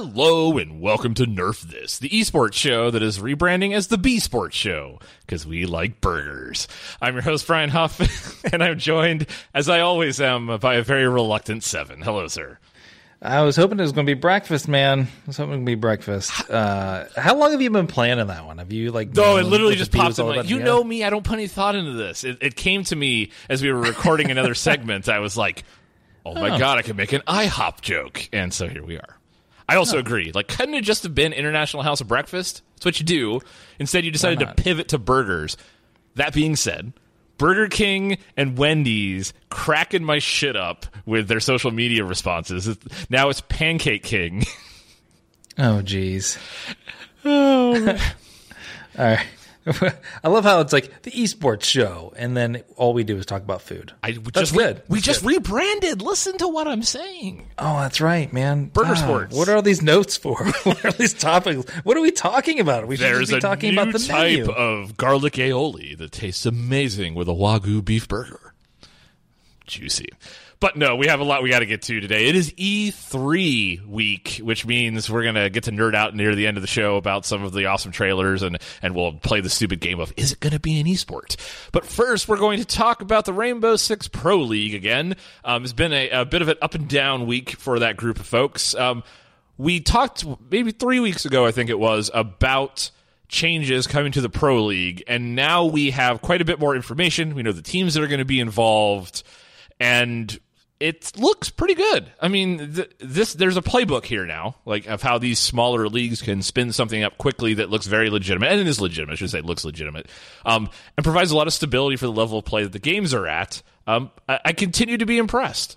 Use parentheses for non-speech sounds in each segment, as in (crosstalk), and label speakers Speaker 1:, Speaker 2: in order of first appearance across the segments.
Speaker 1: Hello and welcome to Nerf This, the esports show that is rebranding as the B Sports Show because we like burgers. I'm your host Brian Huff, (laughs) and I'm joined, as I always am, by a very reluctant Seven. Hello, sir.
Speaker 2: I was hoping it was going to be breakfast, man. I was hoping it would be breakfast. Uh, how long have you been planning that one? Have you like?
Speaker 1: No, it literally just popped in. Like, you know me, I don't put any thought into this. It, it came to me as we were recording another (laughs) segment. I was like, "Oh my
Speaker 2: Oh.
Speaker 1: god, I can make an IHOP joke," and so here we are. I also agree. Like, couldn't it just have been International House of Breakfast? That's what you do. Instead, you decided to pivot to burgers. That being said, Burger King and Wendy's cracking my shit up with their social media responses. Now it's Pancake King. (laughs)
Speaker 2: Oh, jeez. Oh. (laughs) all right. (laughs) I love how it's like the esports show, and then all we do is talk about food.
Speaker 1: I we
Speaker 2: That's
Speaker 1: just re-
Speaker 2: good.
Speaker 1: we
Speaker 2: That's
Speaker 1: just
Speaker 2: good.
Speaker 1: rebranded. Listen to what I'm saying.
Speaker 2: Oh, that's right, man.
Speaker 1: Burger
Speaker 2: Ah,
Speaker 1: sports.
Speaker 2: What are all these notes for? (laughs) what are these topics? What are we talking about? We should
Speaker 1: There's
Speaker 2: be talking about the
Speaker 1: type
Speaker 2: menu.
Speaker 1: of garlic aioli that tastes amazing with a wagyu beef burger. Juicy. But no, we have a lot we got to get to today. It is E3 week, which means we're going to get to nerd out near the end of the show about some of the awesome trailers and, and we'll play the stupid game of is it going to be an esport? But first, we're going to talk about the Rainbow Six Pro League again. Um, it's been a, a bit of an up and down week for that group of folks. Um, we talked maybe three weeks ago, I think it was, about changes coming to the Pro League, and now we have quite a bit more information. We know the teams that are going to be involved, and it looks pretty good. I mean, th- this there's a playbook here now, like of how these smaller leagues can spin something up quickly that looks very legitimate, and it is legitimate. I should say, looks legitimate, um, and provides a lot of stability for the level of play that the games are at. Um, I, I continue to be impressed.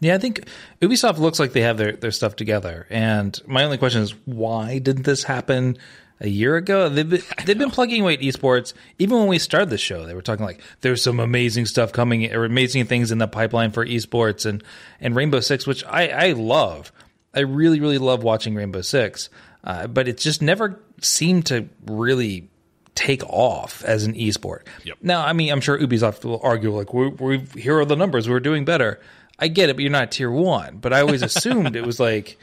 Speaker 2: Yeah, I think Ubisoft looks like they have their, their stuff together. And my only question is, why didn't this happen a year ago? They've been, they've been plugging away at esports. Even when we started the show, they were talking like, there's some amazing stuff coming, or amazing things in the pipeline for esports and, and Rainbow Six, which I, I love. I really, really love watching Rainbow Six. Uh, but it just never seemed to really take off as an esport.
Speaker 1: Yep.
Speaker 2: Now, I mean, I'm sure Ubisoft will argue like, we, we here are the numbers, we're doing better. I get it, but you're not tier one. But I always assumed it was like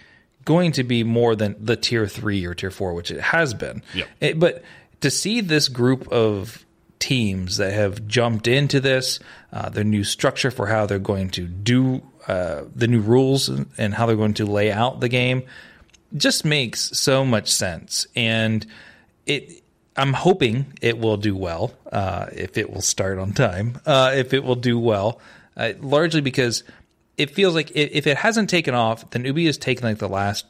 Speaker 2: going to be more than the tier three or tier four, which it has been.
Speaker 1: Yep.
Speaker 2: It- but to see this group of teams that have jumped into this, uh, their new structure for how they're going to do uh, the new rules and- and how they're going to lay out the game, just makes so much sense. And it, I'm hoping it will do well. Uh, if it will start on time, uh, if it will do well, uh, largely because it feels like if, it hasn't taken off, then Ubi has taken like the last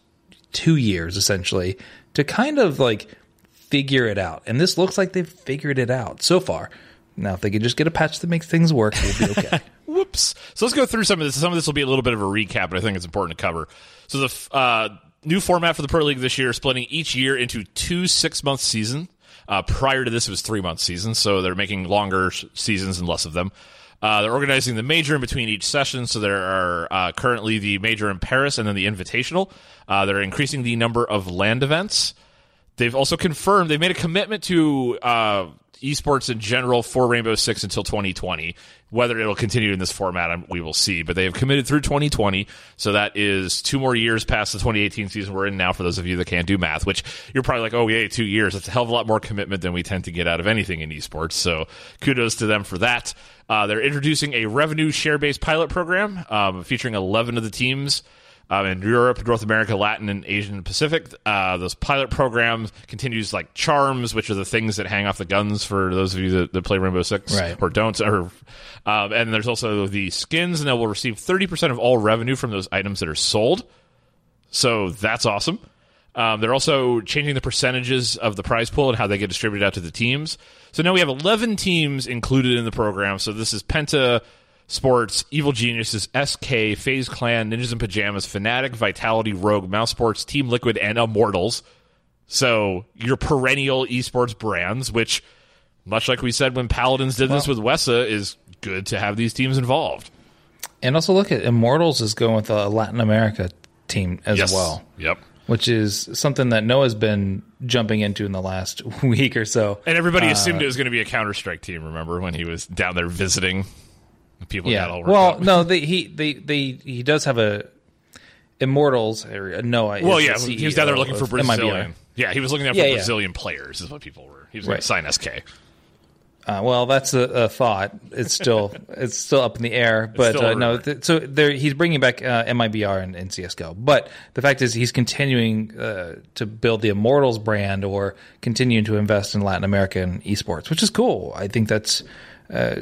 Speaker 2: two years essentially to kind of like figure it out. And this looks like they've figured it out so far. Now, if they could just get a patch that makes things work, we'll be okay. (laughs)
Speaker 1: Whoops. So let's go through some of this. Some of this will be a little bit of a recap, but I think it's important to cover. So the uh, new format for the Pro League this year, splitting each year into two six-month season. Uh, prior to this, it was three-month seasons, so they're making longer seasons and less of them. Uh, they're organizing the major in between each session, so there are uh, currently the major in Paris and then the Invitational. Uh, they're increasing the number of land events. They've also confirmed they've made a commitment to uh, esports in general for Rainbow Six until 2020. Whether it'll continue in this format, we will see. But they have committed through 2020, so that is two more years past the 2018 season we're in now. For those of you that can't do math, which you're probably like, oh yeah, two years. That's a hell of a lot more commitment than we tend to get out of anything in esports. So kudos to them for that. Uh, they're introducing a revenue share based pilot program um, featuring 11 of the teams um, in Europe, North America, Latin, and Asian Pacific. Uh, those pilot programs continues like charms, which are the things that hang off the guns for those of you that, that play Rainbow Six
Speaker 2: right.
Speaker 1: or don't. Or um, and there's also the skins, and they will receive 30% of all revenue from those items that are sold. So that's awesome. Um, they're also changing the percentages of the prize pool and how they get distributed out to the teams. So now we have 11 teams included in the program. So this is Penta, Sports, Evil Geniuses, SK, FaZe Clan, Ninjas in Pajamas, Fnatic, Vitality, Rogue, Mouse Sports, Team Liquid, and Immortals. So your perennial esports brands, which, much like we said when Paladins did well, this with WESA, is good to have these teams involved.
Speaker 2: And also look at Immortals is going with a Latin America team as
Speaker 1: yes.
Speaker 2: well.
Speaker 1: Yep.
Speaker 2: Which is something that Noah's been jumping into in the last (laughs) week or so.
Speaker 1: And everybody uh, assumed it was going to be a Counter Strike team. Remember when he was down there visiting? People yeah. got all
Speaker 2: well, no, they, he they, they he does have a Immortals or Noah.
Speaker 1: Well, yeah, he was down there looking for Brazilian. Yeah, he was looking for yeah, Brazilian yeah. players. Is what people were. He was right. going to sign SK.
Speaker 2: Uh, well, that's a, a, thought. It's still (laughs) it's still up in the air, but uh, no. Th- so there, he's bringing back uh, MIBR and, and, CS:GO. But the fact is, he's continuing uh, to build the Immortals brand or continuing to invest in Latin American esports, which is cool. I think that's uh,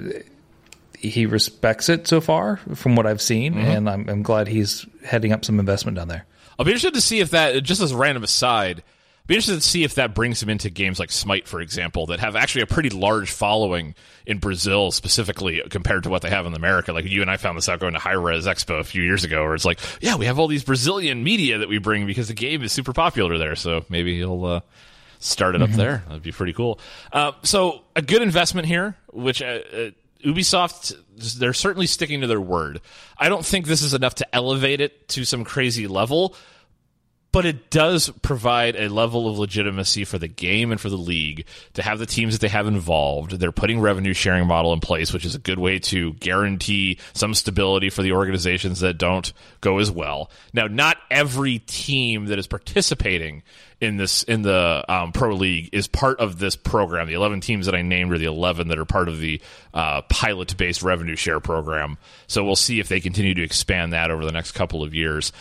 Speaker 2: he respects it so far from what I've seen, mm-hmm. and I'm, I'm, glad he's heading up some investment down there.
Speaker 1: I'll be interested to see if that, just as a random aside, be interested to see if that brings him into games like Smite, for example, that have actually a pretty large following in Brazil specifically compared to what they have in America. Like you and I found this out going to Hi-Rez Expo a few years ago, where it's like, yeah, we have all these Brazilian media that we bring because the game is super popular there. So maybe he'll uh, start it mm-hmm. up there. That'd be pretty cool. Uh, so a good investment here, which uh, uh Ubisoft, they're certainly sticking to their word. I don't think this is enough to elevate it to some crazy level, but it does provide a level of legitimacy for the game and for the league to have the teams that they have involved. They're putting revenue sharing model in place, which is a good way to guarantee some stability for the organizations that don't go as well. Now, not every team that is participating in this in the um, pro league is part of this program. The 11 teams that I named are the 11 that are part of the uh, pilot based revenue share program. So we'll see if they continue to expand that over the next couple of years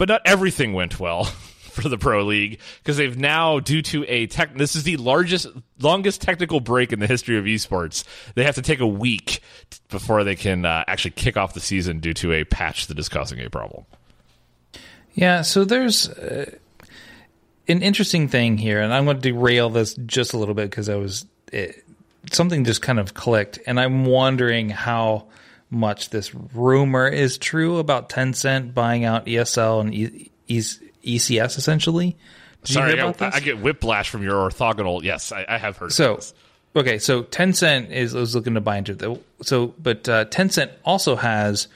Speaker 1: but not everything went well (laughs) for the pro league because they've now due to a tech this is the largest longest technical break in the history of esports. They have to take a week before they can uh, actually kick off the season due to a patch that is causing a problem.
Speaker 2: Yeah so there's uh, an interesting thing here and i'm going to derail this just a little bit because i was it, something just kind of clicked and i'm wondering how much this rumor is true about Tencent buying out ESL and e- e- ECS essentially.
Speaker 1: Did Sorry, I get, I get, whiplash from your orthogonal. Yes, I, I have heard.
Speaker 2: So, okay, so Tencent is, is looking to buy into the so, but uh, Tencent also has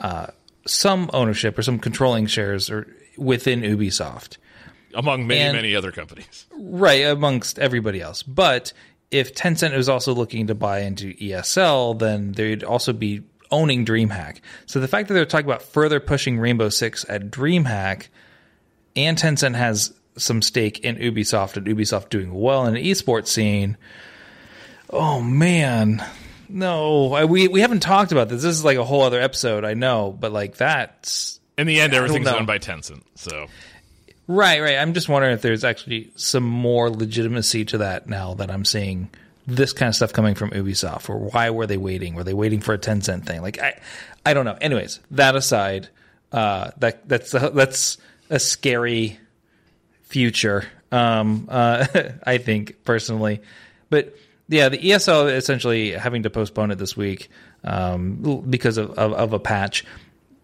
Speaker 2: uh, some ownership or some controlling shares or within Ubisoft,
Speaker 1: among many and, many other companies,
Speaker 2: right? Amongst everybody else, but if Tencent was also looking to buy into ESL, then they'd also be owning DreamHack. So the fact that they're talking about further pushing Rainbow Six at DreamHack, and Tencent has some stake in Ubisoft, and Ubisoft doing well in the esports scene. Oh man, no, I, we we haven't talked about this. This is like a whole other episode, I know, but like that's
Speaker 1: in the end, everything's owned by Tencent. So
Speaker 2: Right, right. I'm just wondering if there's actually some more legitimacy to that now that I'm seeing this kind of stuff coming from Ubisoft. Or why were they waiting? Were they waiting for a Tencent thing? Like I, I don't know. Anyways, that aside, uh, that that's a, that's a scary future. Um, uh, (laughs) I think personally, but yeah, the ESL essentially having to postpone it this week um, because of, of, of a patch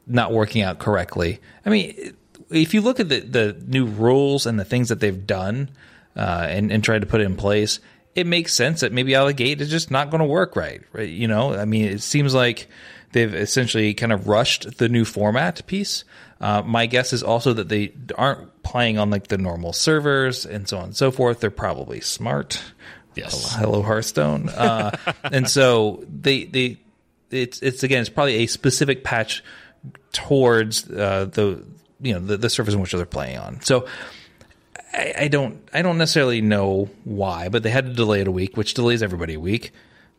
Speaker 2: not working out correctly. I mean if you look at the, the new rules and the things that they've done uh, and, and tried to put in place, it makes sense that maybe out of the gate it's just not going to work right, right? You know, I mean, it seems like they've essentially kind of rushed the new format piece. Uh, my guess is also that they aren't playing on like the normal servers and so on and so forth. They're probably smart.
Speaker 1: Yes.
Speaker 2: Hello Hearthstone. Uh, (laughs) and so they they it's it's again it's probably a specific patch towards uh, the you know the, the surface in which they're playing on. So I, I don't I don't necessarily know why, but they had to delay it a week, which delays everybody a week.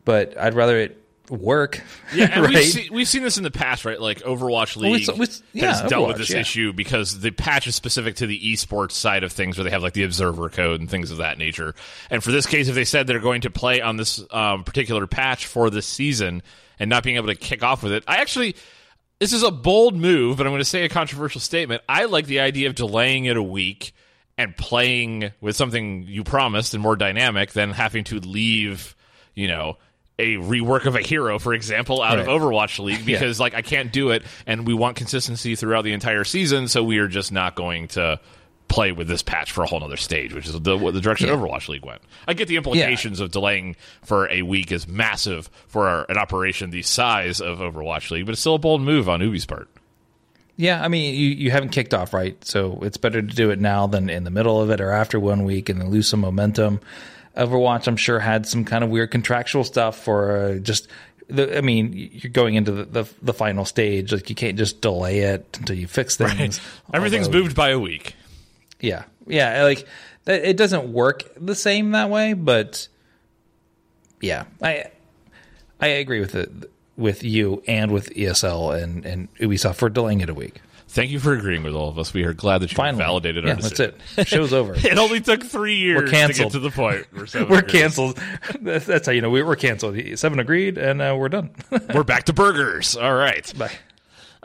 Speaker 2: But I'd rather it work.
Speaker 1: Yeah, and (laughs)
Speaker 2: right?
Speaker 1: we've, seen, we've seen this in the past, right? Like Overwatch League
Speaker 2: it's- it's- yeah,
Speaker 1: has dealt with this
Speaker 2: yeah.
Speaker 1: issue because the patch is specific to the esports side of things, where they have like the observer code and things of that nature. And for this case, if they said they're going to play on this um, particular patch for this season and not being able to kick off with it, I actually. This is a bold move, but I'm going to say a controversial statement. I like the idea of delaying it a week and playing with something you promised and more dynamic than having to leave, you know, a rework of a hero, for example, out of Overwatch League (laughs) because like I can't do it and we want consistency throughout the entire season, so we are just not going to play with this patch for a whole other stage, which is the, what the direction
Speaker 2: Yeah.
Speaker 1: Overwatch League went. I get the implications of delaying for a week is massive for our, an operation the size of Overwatch League, but it's still a bold move on Ubi's part.
Speaker 2: Yeah, I mean, you, you haven't kicked off, right? So it's better to do it now than in the middle of it or after one week and then lose some momentum. Overwatch, I'm sure, had some kind of weird contractual stuff for uh, just. The, I mean, you're going into the, the the final stage. Like you can't just delay it until you fix things.
Speaker 1: Everything's
Speaker 2: Although-
Speaker 1: moved by a week.
Speaker 2: Yeah, yeah. Like it doesn't work the same that way, but yeah, I I agree with it with you and with ESL and and Ubisoft for delaying it a week.
Speaker 1: Thank you for agreeing with all of us. We are glad that you
Speaker 2: Finally,
Speaker 1: validated our
Speaker 2: yeah, that's
Speaker 1: decision.
Speaker 2: it. Show's over. (laughs)
Speaker 1: It only took three years to get
Speaker 2: canceled.
Speaker 1: to the point. We're, (laughs)
Speaker 2: we're canceled. (laughs) That's, that's how you know we were canceled. Seven agreed, and uh, we're done.
Speaker 1: We're back to burgers. All right.
Speaker 2: Bye.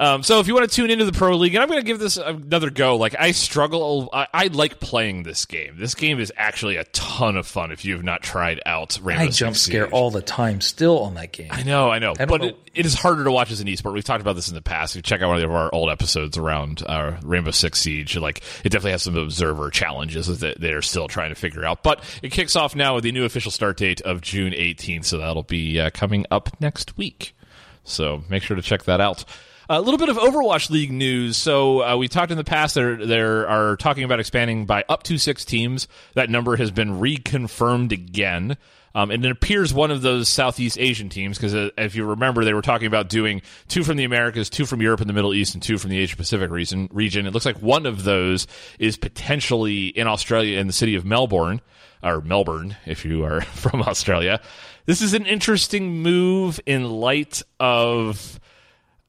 Speaker 1: Um, so if you want to tune into the pro league, and I'm going to give this another go. Like I struggle. I, I like playing this game. This game is actually a ton of fun. If you have not tried out Rainbow
Speaker 2: I
Speaker 1: Six
Speaker 2: jump scare
Speaker 1: Siege.
Speaker 2: all the time still on that game.
Speaker 1: I know, I know,
Speaker 2: don't
Speaker 1: but. It, it is harder to watch as an esport. We've talked about this in the past. If you check out one of our old episodes around uh, Rainbow Six Siege, like it definitely has some observer challenges that they're still trying to figure out. But it kicks off now with the new official start date of June 18th, so that'll be uh, coming up next week. So make sure to check that out. A little bit of Overwatch League news. So uh, we talked in the past. There, there are talking about expanding by up to six teams. That number has been reconfirmed again. Um, and it appears one of those Southeast Asian teams, because uh, if you remember, they were talking about doing two from the Americas, two from Europe and the Middle East, and two from the Asia Pacific region. Region. It looks like one of those is potentially in Australia, in the city of Melbourne, or Melbourne, if you are (laughs) from Australia. This is an interesting move in light of.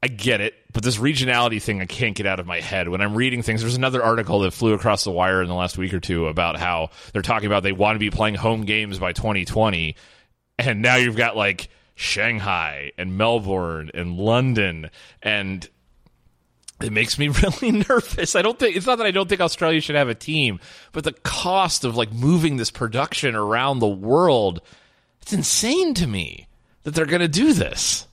Speaker 1: I get it, but this regionality thing I can't get out of my head. When I'm reading things, there's another article that flew across the wire in the last week or two about how they're talking about they want to be playing home games by 2020, and now you've got like Shanghai and Melbourne and London and it makes me (laughs) really nervous. I don't think it's not that I don't think Australia should have a team, but the cost of like moving this production around the world, it's insane to me that they're going to do this.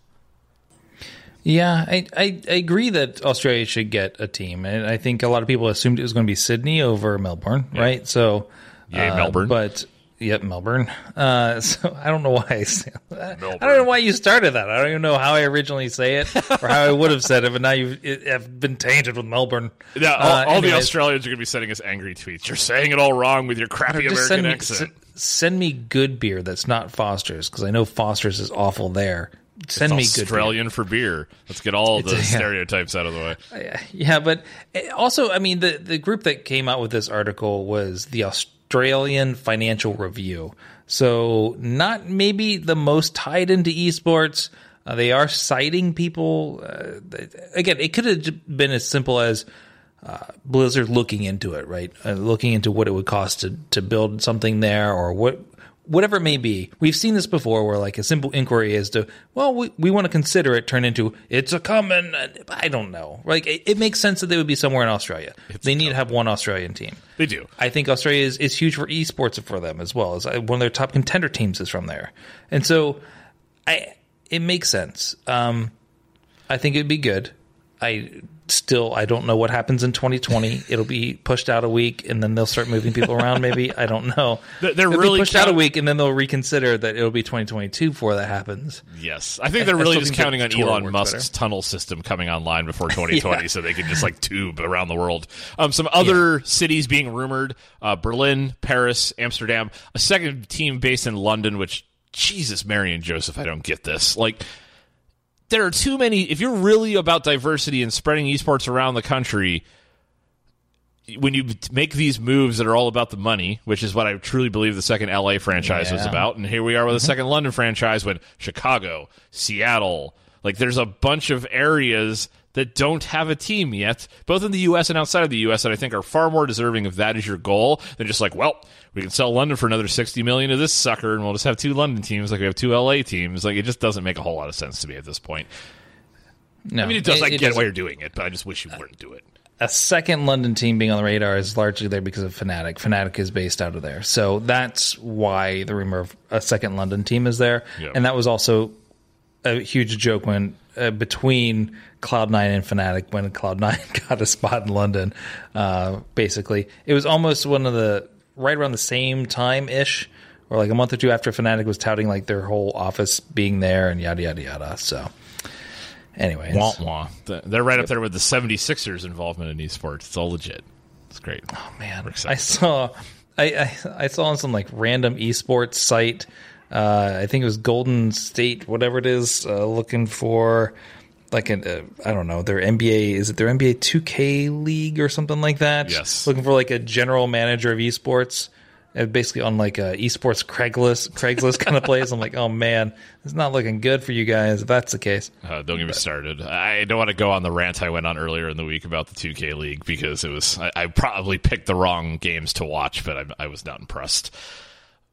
Speaker 2: Yeah, I, I, I agree that Australia should get a team, and I think a lot of people assumed it was going to be Sydney over Melbourne, right? So,
Speaker 1: Yay,
Speaker 2: uh,
Speaker 1: Melbourne.
Speaker 2: but yep, Melbourne. Uh, (laughs) so I don't know why I, say that. I don't know why you started that. I don't even know how I originally say it or how I would have said it, but now you have been tainted with Melbourne.
Speaker 1: Yeah, all,
Speaker 2: Uh,
Speaker 1: all the Australians are going to be sending us angry tweets. You're saying it all wrong with your crappy American
Speaker 2: send
Speaker 1: accent.
Speaker 2: s- send me good beer that's not Foster's because I know Foster's is awful there. Send me good beer.
Speaker 1: Australian for beer. Let's get all the
Speaker 2: yeah.
Speaker 1: stereotypes out of the way.
Speaker 2: Yeah, but eh, also, I mean, the the group that came out with this article was the Australian Financial Review. So, not maybe the most tied into esports. Uh, they are citing people. Uh, again, it could have been as simple as uh, Blizzard looking into it, right? Uh, looking into what it would cost to to build something there, or what whatever it may be. We've seen this before, where like a simple inquiry is to, well, we, we want to consider it, turn into it's a common, I don't know. Like it, it makes sense that they would be somewhere in Australia. they need to have one Australian team.
Speaker 1: They do.
Speaker 2: I think Australia is, is huge for esports for them as well. As uh, one of their top contender teams is from there, and so I it makes sense. Um, I think it'd be good. I still I don't know what happens in 2020. It'll be pushed out a week, and then they'll start moving people around. Maybe I don't know. (laughs)
Speaker 1: They're- they're really
Speaker 2: pushed out a week, and then they'll reconsider that it'll be 2022 before that happens.
Speaker 1: Yes, I think they're
Speaker 2: I
Speaker 1: really
Speaker 2: still
Speaker 1: just counting on Elon Musk's
Speaker 2: better.
Speaker 1: tunnel system coming online before 2020, (laughs)
Speaker 2: Yeah.
Speaker 1: so they can just like tube around the world. Um, some other cities being rumored: uh, Berlin, Paris, Amsterdam. A second team based in London. Which Jesus, Mary and Joseph, I don't get this. Like, there are too many. If you're really about diversity and spreading esports around the country, when you make these moves that are all about the money, which is what I truly believe the second LA franchise was about, and here we are with a mm-hmm. second London franchise when Chicago, Seattle, like there's a bunch of areas that don't have a team yet, both in the US and outside of the US, that I think are far more deserving if that is your goal than just like, well, we can sell London for another 60 million to this sucker and we'll just have two London teams like we have two LA teams. Like it just doesn't make a whole lot of sense to me at this point.
Speaker 2: No,
Speaker 1: I mean, it does. I get
Speaker 2: doesn't.
Speaker 1: why you're doing it, but I just wish you wouldn't do it.
Speaker 2: a second London team being on the radar is largely there because of Fnatic. Fnatic is based out of there, so that's why the rumor of a second London team is there.
Speaker 1: Yeah.
Speaker 2: And that was also a huge joke when uh, between Cloud9 and Fnatic when Cloud9 (laughs) got a spot in London. Uh, basically, it was almost one of the right around the same time ish. Or like a month or two after Fnatic was touting like their whole office being there and yada yada yada. So, anyways,
Speaker 1: Wah, wah. They're right up there with the 76ers involvement in esports. It's all legit. It's great.
Speaker 2: Oh
Speaker 1: man,
Speaker 2: I saw, I, I I saw on some like random esports site. Uh, I think it was Golden State, whatever it is, uh, looking for like an uh, I don't know their NBA is it their NBA 2K league or something like that?
Speaker 1: Yes.
Speaker 2: looking for like a general manager of esports. Uh, basically on like a esports Craigslist Craigslist kind of place. I'm like, oh man, it's not looking good for you guys if that's the case.
Speaker 1: Uh, don't get me started. I don't want to go on the rant I went on earlier in the week about the 2K League because it was I, I probably picked the wrong games to watch, but I, I was not impressed.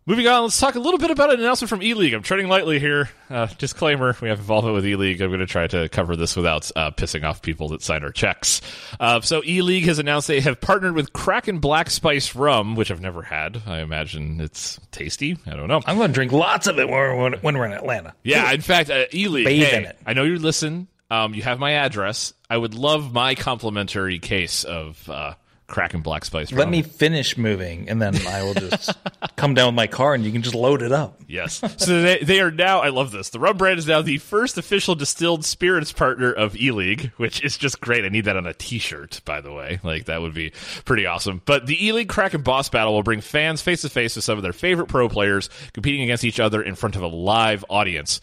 Speaker 1: Moving on, let's talk a little bit about an announcement from E League. I'm treading lightly here. Uh, disclaimer: We have involvement with E League. I'm going to try to cover this without uh, pissing off people that sign our checks. Uh, so, E League has announced they have partnered with Kraken Black Spice Rum, which I've never had. I imagine it's tasty. I don't know.
Speaker 2: I'm going to drink lots of it when we're, when we're in Atlanta.
Speaker 1: Yeah, in fact, uh, E-League, hey. I know you listen. Um, you have my address. I would love my complimentary case of Kraken Black Spice.
Speaker 2: Let me finish moving, and then I will just (laughs) come down with my car, and you can just load it up.
Speaker 1: Yes. So they, they are now, I love this. The Rum brand is now the first official distilled spirits partner of E League, which is just great. I need that on a t shirt, by the way. Like, that would be pretty awesome. But the E League Kraken Boss Battle will bring fans face to face with some of their favorite pro players competing against each other in front of a live audience.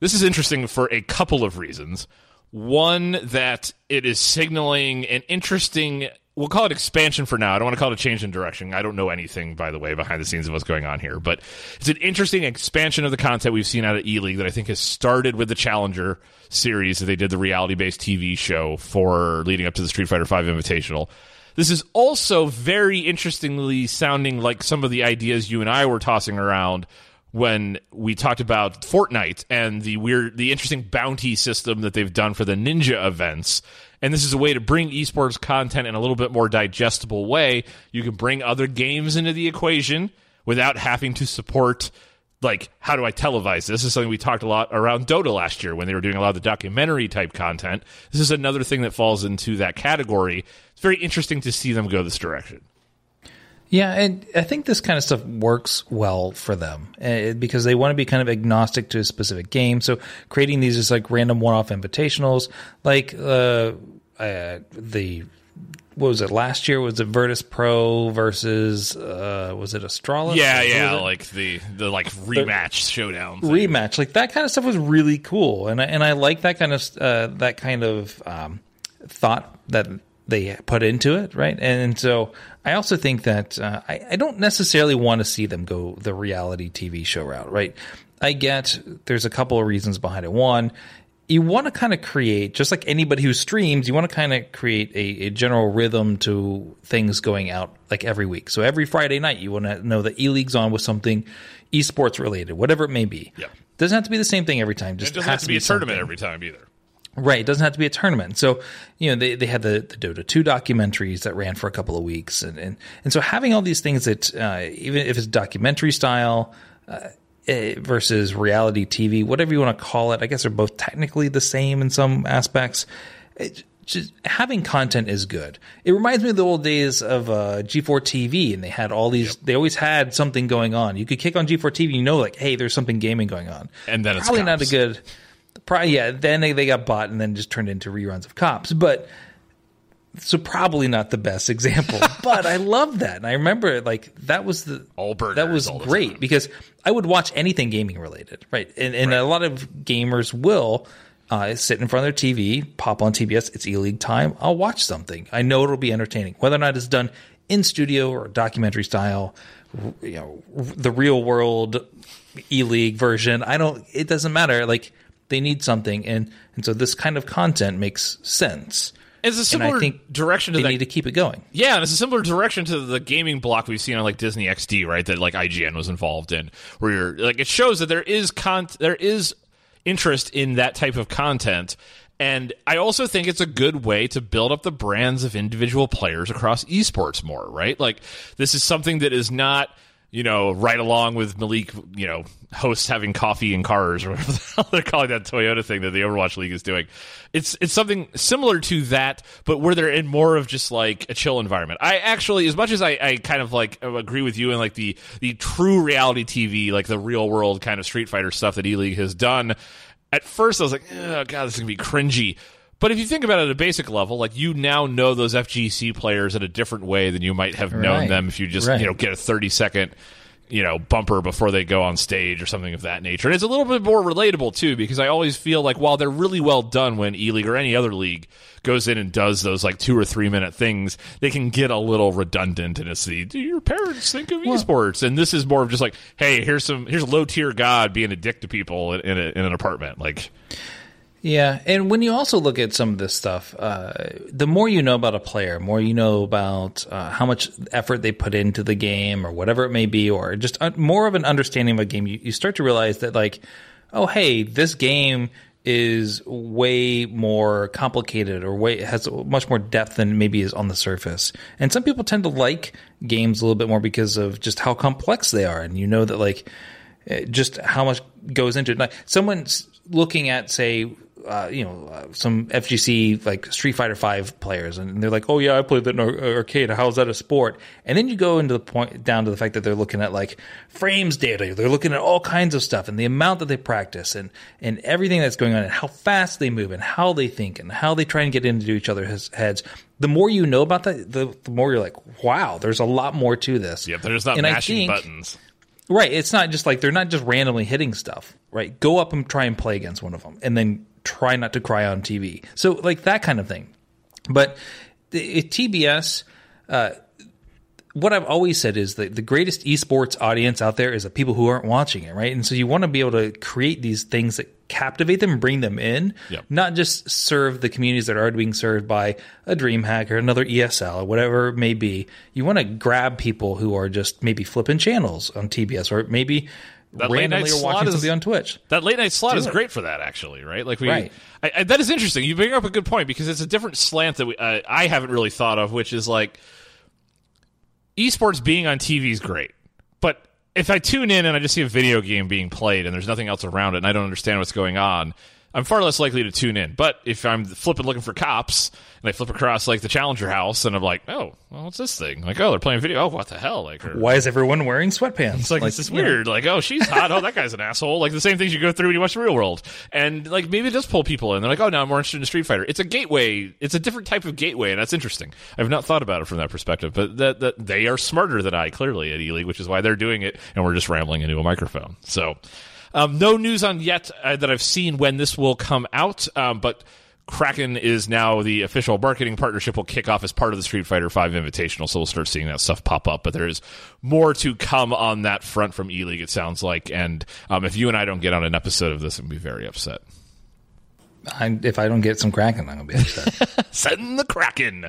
Speaker 1: This is interesting for a couple of reasons. One, that it is signaling an interesting, we'll call it expansion for now. I don't want to call it a change in direction. I don't know anything, by the way, behind the scenes of what's going on here. But it's an interesting expansion of the content we've seen out of E League that I think has started with the Challenger series that they did the reality based TV show for leading up to the Street Fighter V Invitational. This is also very interestingly sounding like some of the ideas you and I were tossing around when we talked about Fortnite and the weird, the interesting bounty system that they've done for the ninja events. And this is a way to bring esports content in a little bit more digestible way. You can bring other games into the equation without having to support like how do I televise this? This is something we talked a lot around Dota last year when they were doing a lot of the documentary type content. This is another thing that falls into that category. It's very interesting to see them go this direction.
Speaker 2: Yeah, and I think this kind of stuff works well for them uh, because they want to be kind of agnostic to a specific game. So creating these is like random one-off invitationals, like uh, uh, the what was it last year? Was it Virtus Pro versus uh, was it Astralis?
Speaker 1: Yeah, yeah, like the the like rematch showdown. thing.
Speaker 2: rematch like that kind of stuff was really cool and I, and I like that kind of uh, that kind of um, thought that they put into it right? And, so I also think that uh, I, I don't necessarily want to see them go the reality TV show route right? I get there's a couple of reasons behind it. One you want to kind of create just like anybody who streams you want to kind of create a, a general rhythm to things going out like every week. So every friday night you want to know that e-league's on with something esports related whatever it may be.
Speaker 1: Yeah.
Speaker 2: doesn't have to be the same thing every time just
Speaker 1: It doesn't
Speaker 2: has
Speaker 1: have to be a tournament every time either.
Speaker 2: Right. It doesn't have to be a tournament. So, you know, they, they had the, the Dota 2 documentaries that ran for a couple of weeks. And, and, and so having all these things that, uh, even if it's documentary style, uh, eh, versus reality TV, whatever you want to call it, I guess they're both technically the same in some aspects. it, just having content is good. It reminds me of the old days of uh, G4 TV, and they had all these. They always had something going on. You could kick on G4 TV, you know, like, hey, there's something gaming going on.
Speaker 1: And then it's
Speaker 2: probably not a good. Probably yeah. Then they, they got bought and then just turned into reruns of Cops, but. So probably not the best example, (laughs) but I love that, and I remember like that was the
Speaker 1: All burgers
Speaker 2: that was
Speaker 1: all
Speaker 2: great because I would watch anything gaming related, right? And, and a lot of gamers will uh, sit in front of their TV, pop on TBS. It's E League time. I'll watch something. I know it'll be entertaining, whether or not it's done in studio or documentary style. You know, the real world E League version. I don't. It doesn't matter. Like they need something, and and so this kind of content makes sense.
Speaker 1: It's a
Speaker 2: And
Speaker 1: similar
Speaker 2: I think
Speaker 1: direction to
Speaker 2: they
Speaker 1: that
Speaker 2: need to keep it going.
Speaker 1: Yeah, and it's a similar direction to the gaming block we've seen on like Disney XD, right? That like IGN was involved in, where you're like it shows that there is con there is interest in that type of content. And I also think it's a good way to build up the brands of individual players across esports more, right? Like this is something that is not, you know, right along with Malik, you know, hosts having coffee in cars or whatever the (laughs) they're calling that Toyota thing that the Overwatch League is doing. It's it's something similar to that, but where they're in more of just like a chill environment. I actually, as much as I, I kind of like uh, agree with you in like the the true reality TV, like the real world kind of Street Fighter stuff that E League has done. At first, I was like, oh god, this is gonna be cringy. But if you think about it at a basic level, like you now know those FGC players in a different way than you might have known
Speaker 2: Right.
Speaker 1: them if you just
Speaker 2: Right.
Speaker 1: you know get a thirty second you know bumper before they go on stage or something of that nature. And it's a little bit more relatable too because I always feel like while they're really well done when E League or any other league goes in and does those like two or three minute things, they can get a little redundant and it's the do your parents think of esports? And this is more of just like, hey, here's some here's a low tier god being a dick to people in, in, a, in an apartment. Like
Speaker 2: Yeah, and when you also look at some of this stuff, uh, the more you know about a player, more you know about uh, how much effort they put into the game, or whatever it may be, or just uh, more of an understanding of a game. You, you start to realize that, like, oh, hey, this game is way more complicated, or way has much more depth than maybe is on the surface. And some people tend to like games a little bit more because of just how complex they are, and you know that, like, uh, just how much goes into it. Like someone's looking at, say, uh, you know, uh, some FGC like Street Fighter Five players, and they're like, "Oh yeah, I played that in ar- arcade. How's that a sport?" And then you go into the point down to the fact that they're looking at like frames data. They're looking at all kinds of stuff and the amount that they practice and and everything that's going on and how fast they move and how they think and how they try and get into each other's heads. The more you know about that, the, the more you're like, "Wow, there's a lot more to this."
Speaker 1: yeah, they're just not
Speaker 2: And
Speaker 1: mashing
Speaker 2: think-
Speaker 1: buttons.
Speaker 2: Right. It's not just like they're not just randomly hitting stuff, right? Go up and try and play against one of them and then try not to cry on TV. So, like that kind of thing. But it- TBS, uh, what I've always said is that the greatest esports audience out there is the people who aren't watching it, right? And so you want to be able to create these things that captivate them bring them in,
Speaker 1: Yep.
Speaker 2: not just serve the communities that are already being served by a DreamHack or another ESL or whatever it may be. You want to grab people who are just maybe flipping channels on TBS or maybe
Speaker 1: That late
Speaker 2: randomly
Speaker 1: night
Speaker 2: are
Speaker 1: slot
Speaker 2: watching
Speaker 1: is-
Speaker 2: something on Twitch.
Speaker 1: That late night slot
Speaker 2: Do
Speaker 1: is
Speaker 2: it.
Speaker 1: great for that, actually, right? Like we,
Speaker 2: Right.
Speaker 1: I, I, that is interesting. You bring up a good point because it's a different slant that we, uh, I haven't really thought of, which is like esports being on TV is great, but if I tune in and I just see a video game being played and there's nothing else around it and I don't understand what's going on, I'm far less likely to tune in. But if I'm flipping looking for cops and I flip across like the Challenger House and I'm like, oh, well, what's this thing? Like, oh, they're playing video. Oh, what the hell? Like, or,
Speaker 2: Why is everyone wearing sweatpants?
Speaker 1: it's like, this is weird. Like, oh, she's hot. Oh, that guy's an asshole. Like the same things you go through when you watch the real world. And like maybe it does pull people in. They're like, oh, now I'm more interested in Street Fighter. It's a gateway. It's a different type of gateway, and that's interesting. I've not thought about it from that perspective, but that that they are smarter than I clearly at E League, which is why they're doing it, and we're just rambling into a microphone. So, um, no news on yet uh, that I've seen when this will come out, um, but. Kraken is now the official marketing partnership will kick off as part of the Street Fighter V Invitational, so we'll start seeing that stuff pop up. But there is more to come on that front from E League, it sounds like. And um, if you and I don't get on an episode of this, I'm be very upset.
Speaker 2: I, if I don't get some Kraken, I'm gonna be upset. (laughs)
Speaker 1: Send the Kraken.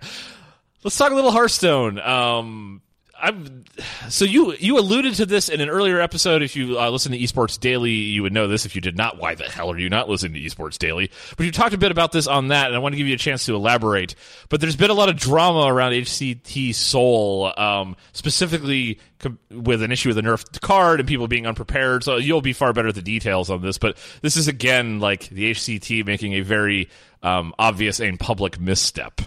Speaker 1: Let's talk a little Hearthstone. Um, I'm so you you alluded to this in an earlier episode. If you uh, listen to Esports Daily, you would know this. If you did not, why the hell are you not listening to Esports Daily? But you talked a bit about this on that, and I want to give you a chance to elaborate. But there's been a lot of drama around HCT Seoul, um, specifically com- with an issue with the nerfed card and people being unprepared. So you'll be far better at the details on this. But this is again like the HCT making a very um, obvious and public misstep.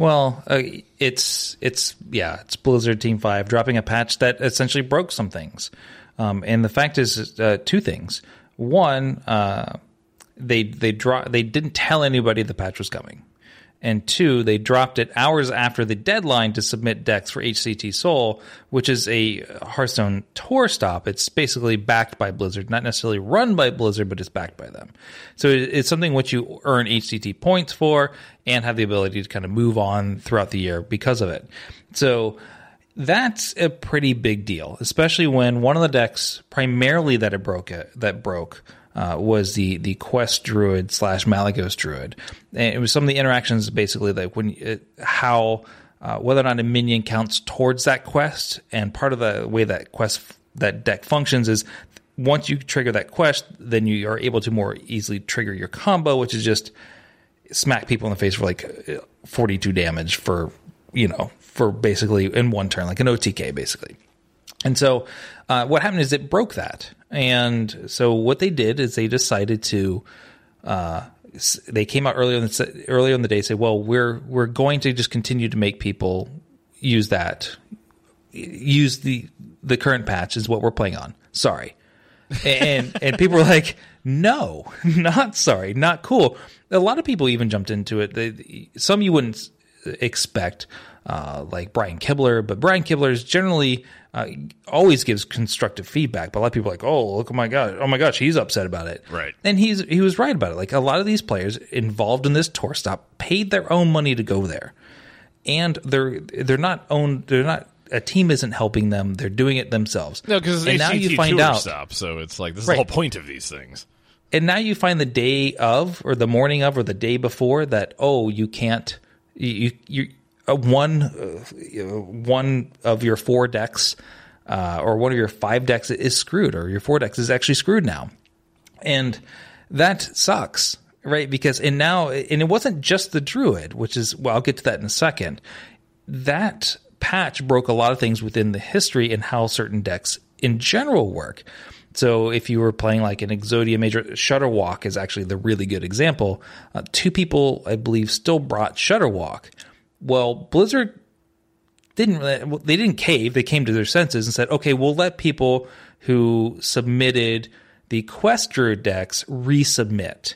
Speaker 2: Well, uh, it's it's yeah, it's Blizzard Team Five dropping a patch that essentially broke some things, um, and the fact is uh, two things. One, uh, they they draw they didn't tell anybody the patch was coming, and two, they dropped it hours after the deadline to submit decks for HCT Seoul, which is a Hearthstone tour stop. It's basically backed by Blizzard, not necessarily run by Blizzard, but it's backed by them. So it's something which you earn HCT points for and have the ability to kind of move on throughout the year because of it. So that's a pretty big deal, especially when one of the decks primarily that it broke it, that broke uh, was the the quest druid slash Malygos druid, and it was some of the interactions basically like when it, how uh, whether or not a minion counts towards that quest, and part of the way that quest that deck functions is once you trigger that quest, then you are able to more easily trigger your combo, which is just smack people in the face for like 42 damage for you know for basically in one turn, like an OTK basically. And so, uh, what happened is it broke that. And so, what they did is they decided to. Uh, they came out earlier in the, earlier in the day. Say, well, we're we're going to just continue to make people use that, use the the current patch is what we're playing on. Sorry, and and people were like, no, (laughs) not sorry, not cool. A lot of people even jumped into it. They, some you wouldn't expect, uh, like Brian Kibler, but Brian Kibler is generally uh, always gives constructive feedback. But a lot of people are like, oh, look, oh my god, oh my gosh, he's upset about it.
Speaker 1: Right.
Speaker 2: And he's he was right about it. Like a lot of these players involved in this tour stop paid their own money to go there, and they're they're not owned. They're not. A team isn't helping them; they're doing it themselves.
Speaker 1: No, because
Speaker 2: and now you find out.
Speaker 1: Stop, so it's like this is
Speaker 2: Right.
Speaker 1: the whole point of these things.
Speaker 2: and now you find the day of or the morning of or the day before that oh you can't you you uh, one uh, one of your four decks uh, or one of your five decks is screwed or your four decks is actually screwed now and that sucks right because and now and it wasn't just the druid which is well I'll get to that in a second that patch broke a lot of things within the history and how certain decks in general work. So if you were playing like an Exodia Major, Shudderwock is actually the really good example. Uh, two people, I believe, still brought Shudderwock. Well, Blizzard didn't really- they didn't cave. They came to their senses and said, okay, we'll let people who submitted the Quest decks resubmit.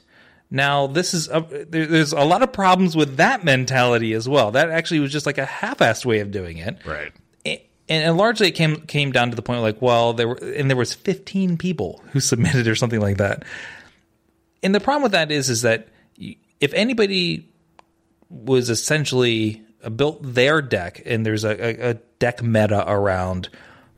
Speaker 2: Now, this is a, there, there's a lot of problems with that mentality as well. That actually was just like a half-assed way of doing it
Speaker 1: Right.
Speaker 2: and, and largely it came came down to the point like well there were and there was 15 people who (laughs) submitted or something like that and the problem with that is is that if anybody was essentially uh, built their deck and there's a, a, deck meta around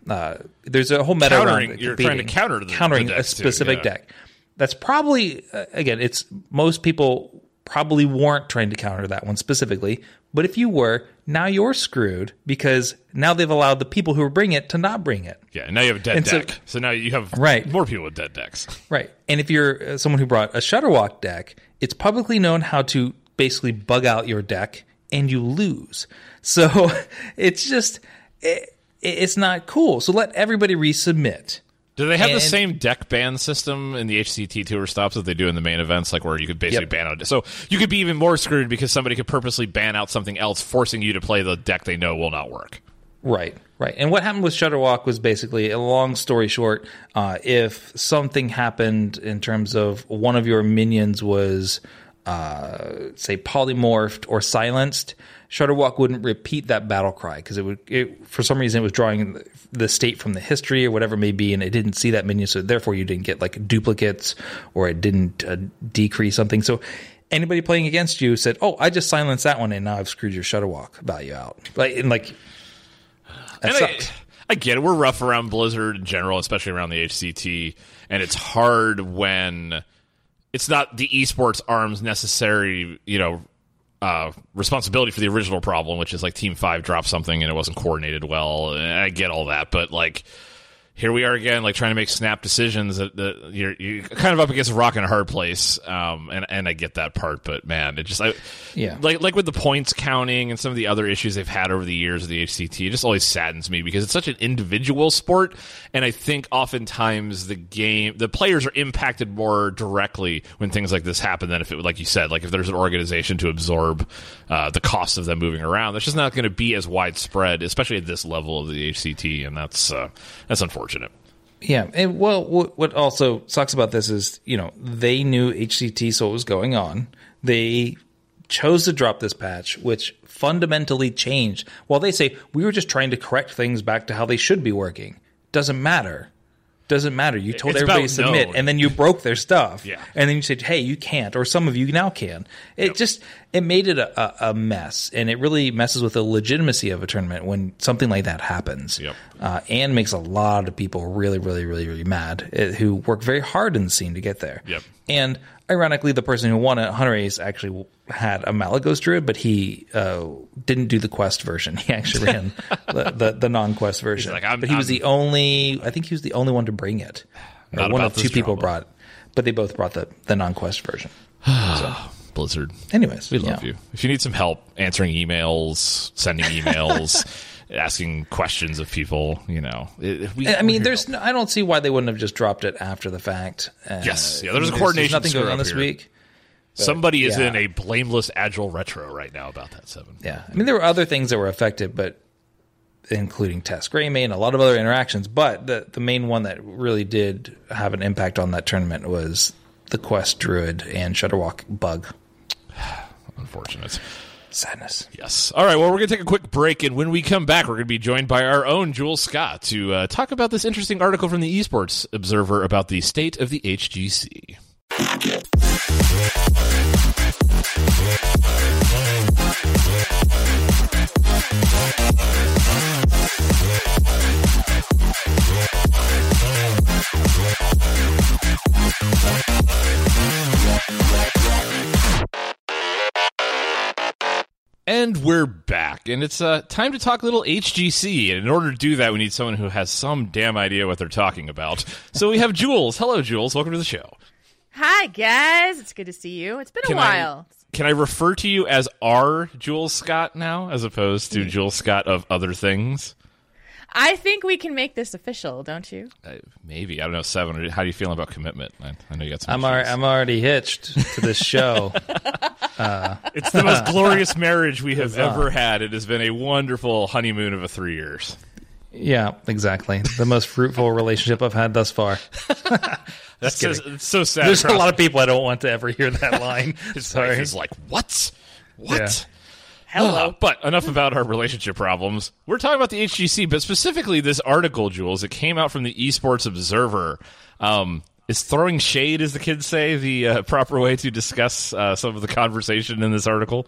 Speaker 2: uh, there's a whole meta
Speaker 1: Countering-
Speaker 2: around
Speaker 1: you're trying to counter the-
Speaker 2: countering
Speaker 1: the
Speaker 2: a
Speaker 1: decks too,
Speaker 2: specific
Speaker 1: yeah.
Speaker 2: deck that's probably uh, again it's most people probably weren't trying to counter that one specifically but if you were now you're screwed because now they've allowed the people who are bringing it to not bring it
Speaker 1: Yeah. and Now you have a dead
Speaker 2: And so-
Speaker 1: deck. So, now you have
Speaker 2: Right.
Speaker 1: more people with dead decks.
Speaker 2: right and if you're uh, someone who brought a Shudderwock deck it's publicly known how to basically bug out your deck and you lose (laughs) so it's just it, it's not cool so let everybody resubmit
Speaker 1: Do they have the same deck ban system in the HCT tour stops that they do in the main events, like where you could basically
Speaker 2: Yep.
Speaker 1: ban out? So you could be even more screwed because somebody could purposely ban out something else, forcing you to play the deck they know will not work.
Speaker 2: Right, right. And what happened with Shudderwock was basically a long story short. Uh, if something happened in terms of one of your minions was, uh, say, polymorphed or silenced, Shudderwock wouldn't repeat that battle cry because it would, it, for some reason, it was drawing the state from the history or whatever it may be, and it didn't see that minion, so therefore you didn't get like duplicates or it didn't uh, decrease something. So anybody playing against you said, "Oh, I just silenced that one, and now I've screwed your Shudderwock value out." Like, and like that
Speaker 1: And I. I get it. We're rough around Blizzard in general, especially around the HCT, and it's hard when it's not the esports arms necessary, you know, uh, responsibility for the original problem, which is like Team Five dropped something and it wasn't coordinated well. I get all that, but like here we are again, like trying to make snap decisions that, that you're, you're kind of up against a rock and a hard place. Um, and, and I get that part, but man, it just, I,
Speaker 2: Yeah.
Speaker 1: like, like with the points counting and some of the other issues they've had over the years of the HCT, it just always saddens me because it's such an individual sport. And I think oftentimes the game, the players are impacted more directly when things like this happen than if it, like you said, like if there's an organization to absorb, uh, the cost of them moving around. That's just not going to be as widespread, especially at this level of the HCT. And that's, uh, that's unfortunate.
Speaker 2: Yeah, and well, what, also sucks about this is you know they knew HCT saw what was going on. They chose to drop this patch, which fundamentally changed. While they say we were just trying to correct things back to how they should be working, doesn't matter. Doesn't matter. You told
Speaker 1: It's
Speaker 2: everybody to submit, and then you broke their stuff.
Speaker 1: Yeah.
Speaker 2: and then you said, "Hey, you can't," or some of you now can. It just it made it a, a, mess, and it really messes with the legitimacy of a tournament when something like that happens
Speaker 1: Yep.
Speaker 2: uh, and makes a lot of people really, really, really, really mad uh, who work very hard in the scene to get there.
Speaker 1: Yep.
Speaker 2: And ironically, the person who won at Hunter Ace actually had a Malygos Druid, but he uh, didn't do the quest version. (laughs) He actually ran (laughs) the, the, the non-quest version.
Speaker 1: like,
Speaker 2: but he was
Speaker 1: I'm-
Speaker 2: the only. I think he was the only one to bring it. Or one of two people brought, but they both brought the the non-quest version. (sighs)
Speaker 1: Blizzard.
Speaker 2: Anyways,
Speaker 1: We love
Speaker 2: yeah.
Speaker 1: you. If you need some help answering emails, sending emails, (laughs) asking questions of people, you know, it, we,
Speaker 2: I mean, there's. No, I don't see why they wouldn't have just dropped it after the fact. Uh,
Speaker 1: Yes. Yeah, there's a
Speaker 2: there's
Speaker 1: coordination
Speaker 2: nothing going on this
Speaker 1: here.
Speaker 2: week.
Speaker 1: somebody is
Speaker 2: yeah.
Speaker 1: in a blameless agile retro right now about that seven.
Speaker 2: Yeah, I mean there were other things that were affected, but including Tess Greymane and a lot of other interactions. But the the main one that really did have an impact on that tournament was the Quest Druid and Shudderwock bug. (sighs)
Speaker 1: Unfortunate.
Speaker 2: Sadness.
Speaker 1: Yes. All right. Well, we're going to take a quick break, and when we come back, we're going to be joined by our own Jules Scott to uh, talk about this interesting article from the Esports Observer about the state of the HGC. And we're back, and it's uh, time to talk a little HGC. And in order to do that, we need someone who has some damn idea what they're talking about. So we have Jules. Hello, Jules. Welcome to the show.
Speaker 3: Hi guys, it's good to see you. It's been a while.
Speaker 1: I can I refer to you as our Jules Scott now, as opposed to Jules Scott of other things?
Speaker 3: I think we can make this official, don't you?
Speaker 1: Uh, maybe I don't know. Seven. How do you feel about commitment? I, I know you got some.
Speaker 2: I'm al-
Speaker 1: issues.
Speaker 2: I'm already hitched to this show. (laughs)
Speaker 1: It's the most glorious marriage we have ever had. It has been a wonderful honeymoon of a three years.
Speaker 2: yeah, exactly. The most fruitful relationship I've had thus far. (laughs)
Speaker 1: That's so, it's so sad.
Speaker 2: There's a lot of people I don't want to ever hear that line. (laughs)
Speaker 1: His
Speaker 2: Sorry.
Speaker 1: wife is like, what? What?
Speaker 3: Hello. (sighs)
Speaker 1: but enough about our relationship problems. We're talking about the HGC, but specifically this article, Jules. It came out from the Esports Observer. Um, is throwing shade, as the kids say, the uh, proper way to discuss uh, some of the conversation in this article?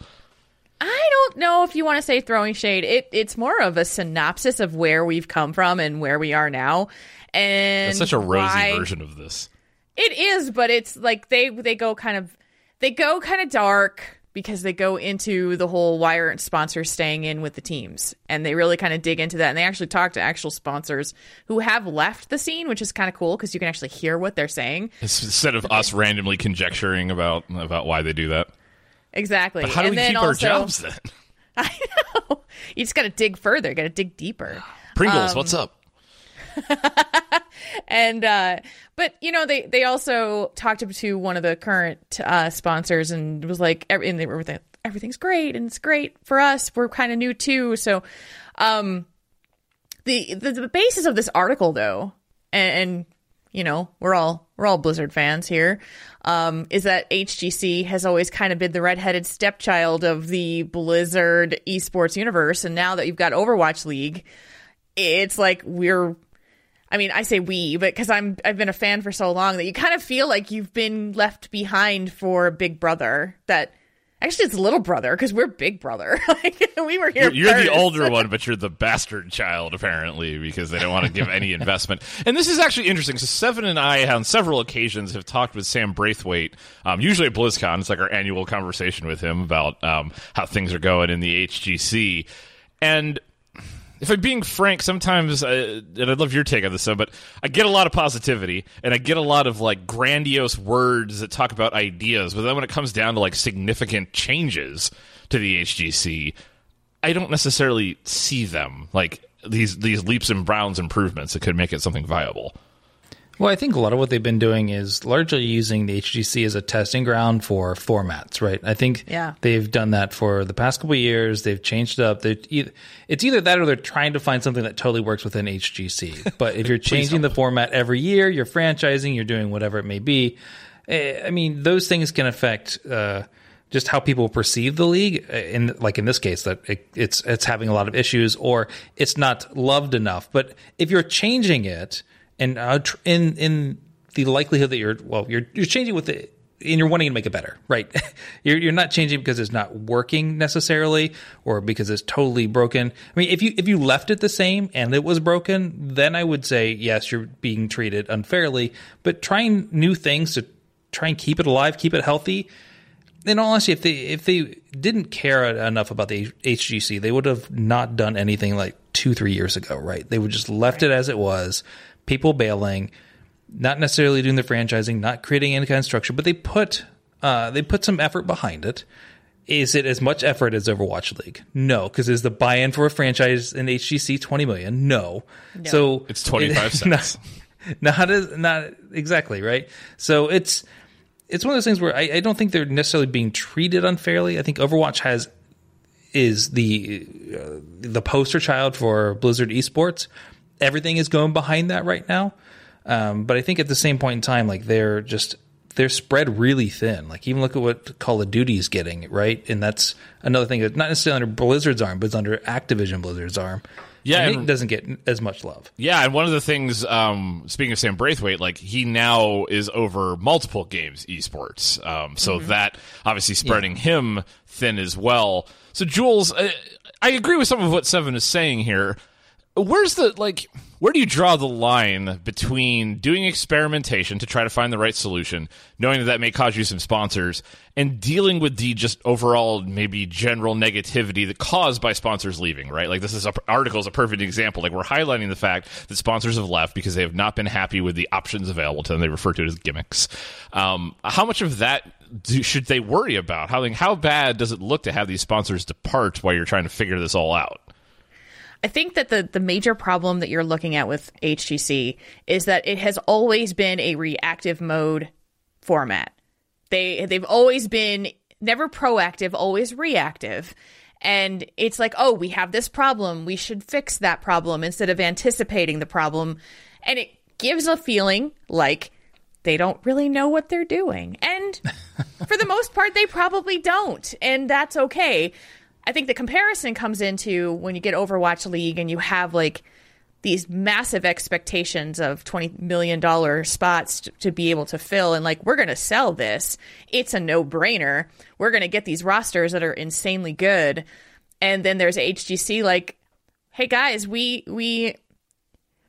Speaker 3: I don't know if you want to say throwing shade. It it's more of a synopsis of where we've come from and where we are now. And
Speaker 1: It's such a rosy
Speaker 3: why-
Speaker 1: version of this.
Speaker 3: It is, but it's like they they go kind of they go kind of dark because they go into the whole why aren't sponsors staying in with the teams and they really kind of dig into that and they actually talk to actual sponsors who have left the scene which is kind of cool because you can actually hear what they're saying
Speaker 1: Instead of us randomly conjecturing about about why they do that.
Speaker 3: exactly
Speaker 1: But how do
Speaker 3: and
Speaker 1: we keep our
Speaker 3: also,
Speaker 1: jobs then? (laughs)
Speaker 3: i know you just got to dig further got to dig deeper
Speaker 1: Pringles,
Speaker 3: Um,
Speaker 1: what's up? (laughs)
Speaker 3: and uh but you know they they also talked to one of the current uh sponsors and was like and they were everything's great and it's great for us. We're kind of new too. So um the, the the basis of this article though and, and you know we're all we're all blizzard fans here um is that hgc has always kind of been the redheaded stepchild of the blizzard esports universe. And now that you've got overwatch league it's like we're I mean, I say we, but because I'm I've been a fan for so long that you kind of feel like you've been left behind for Big Brother. That Actually, it's little brother because we're big brother. (laughs) like, we were here.
Speaker 1: You're, you're the older one, but you're the bastard child, apparently, because they don't want to give any investment. And this is actually interesting. So, Seven and I, on several occasions, have talked with Sam Braithwaite, um, usually at BlizzCon. It's like our annual conversation with him about um, how things are going in the HGC. And if I'm being frank, sometimes, uh, and I'd love your take on this, but I get a lot of positivity and I get a lot of like grandiose words that talk about ideas. But then when it comes down to like significant changes to the HGC, I don't necessarily see them like these these leaps and bounds improvements that could make it something viable.
Speaker 2: Well, I think a lot of what they've been doing is largely using the HGC as a testing ground for formats, right? I think
Speaker 3: Yeah.
Speaker 2: they've done that for the past couple of years. They've changed it up. Either, it's either that or they're trying to find something that totally works within HGC. But if you're (laughs) changing the format every year, you're franchising, you're doing whatever it may be. eh, I mean, those things can affect uh, just how people perceive the league. eh, In like in this case, that it, it's it's having a lot of issues or it's not loved enough. But if you're changing it and uh, tr- in in the likelihood that you're well, you're you're changing with it. And you're wanting to make it better, right? (laughs) You're you're not changing because it's not working necessarily, or because it's totally broken. I mean, if you if you left it the same and it was broken, then I would say yes, you're being treated unfairly. But trying new things to try and keep it alive, keep it healthy, in all honesty, if they if they didn't care enough about the HGC, they would have not done anything like two three years ago, right? They would just left it as it was. People bailing, not necessarily doing the franchising, not creating any kind of structure, but they put uh, they put some effort behind it. Is it as much effort as Overwatch League? No, because is the buy-in for a franchise in HGC twenty million? No. So
Speaker 1: It's 25
Speaker 2: it- (laughs)
Speaker 1: cents. (laughs)
Speaker 2: Not, not as not exactly right. So it's it's one of those things where I, I don't think they're necessarily being treated unfairly. I think Overwatch has is the uh, the poster child for Blizzard esports. Everything is going behind that right now. Um, but I think at the same point in time, like they're just they're spread really thin. Like even look at what Call of Duty is getting, right? And that's another thing that's not necessarily under Blizzard's arm, but it's under Activision Blizzard's arm.
Speaker 1: Yeah,
Speaker 2: and it doesn't get as much love.
Speaker 1: Yeah, and one of the things, um, speaking of Sam Braithwaite, like he now is over multiple games esports, um, so that obviously spreading him thin as well. So Jules, uh, I agree with some of what Seven is saying here. Where's the like? Where do you draw the line between doing experimentation to try to find the right solution, knowing that that may cause you some sponsors, and dealing with the just overall maybe general negativity that caused by sponsors leaving? Right, like this is a, article is a perfect example. Like we're highlighting the fact that sponsors have left because they have not been happy with the options available to them. They refer to it as gimmicks. Um, how much of that do, should they worry about? How how bad does it look to have these sponsors depart while you're trying to figure this all out?
Speaker 3: I think that the the major problem that you're looking at with HGC is that it has always been a reactive mode format. They they've always been never proactive, always reactive. And it's like, oh, we have this problem, we should fix that problem instead of anticipating the problem. And it gives a feeling like they don't really know what they're doing. And (laughs) for the most part, they probably don't. And that's okay. I think the comparison comes into when you get Overwatch League and you have like these massive expectations of $20 million spots to, to be able to fill. And like, we're going to sell this. It's a no brainer. We're going to get these rosters that are insanely good. And then there's HGC like, hey guys, we, we,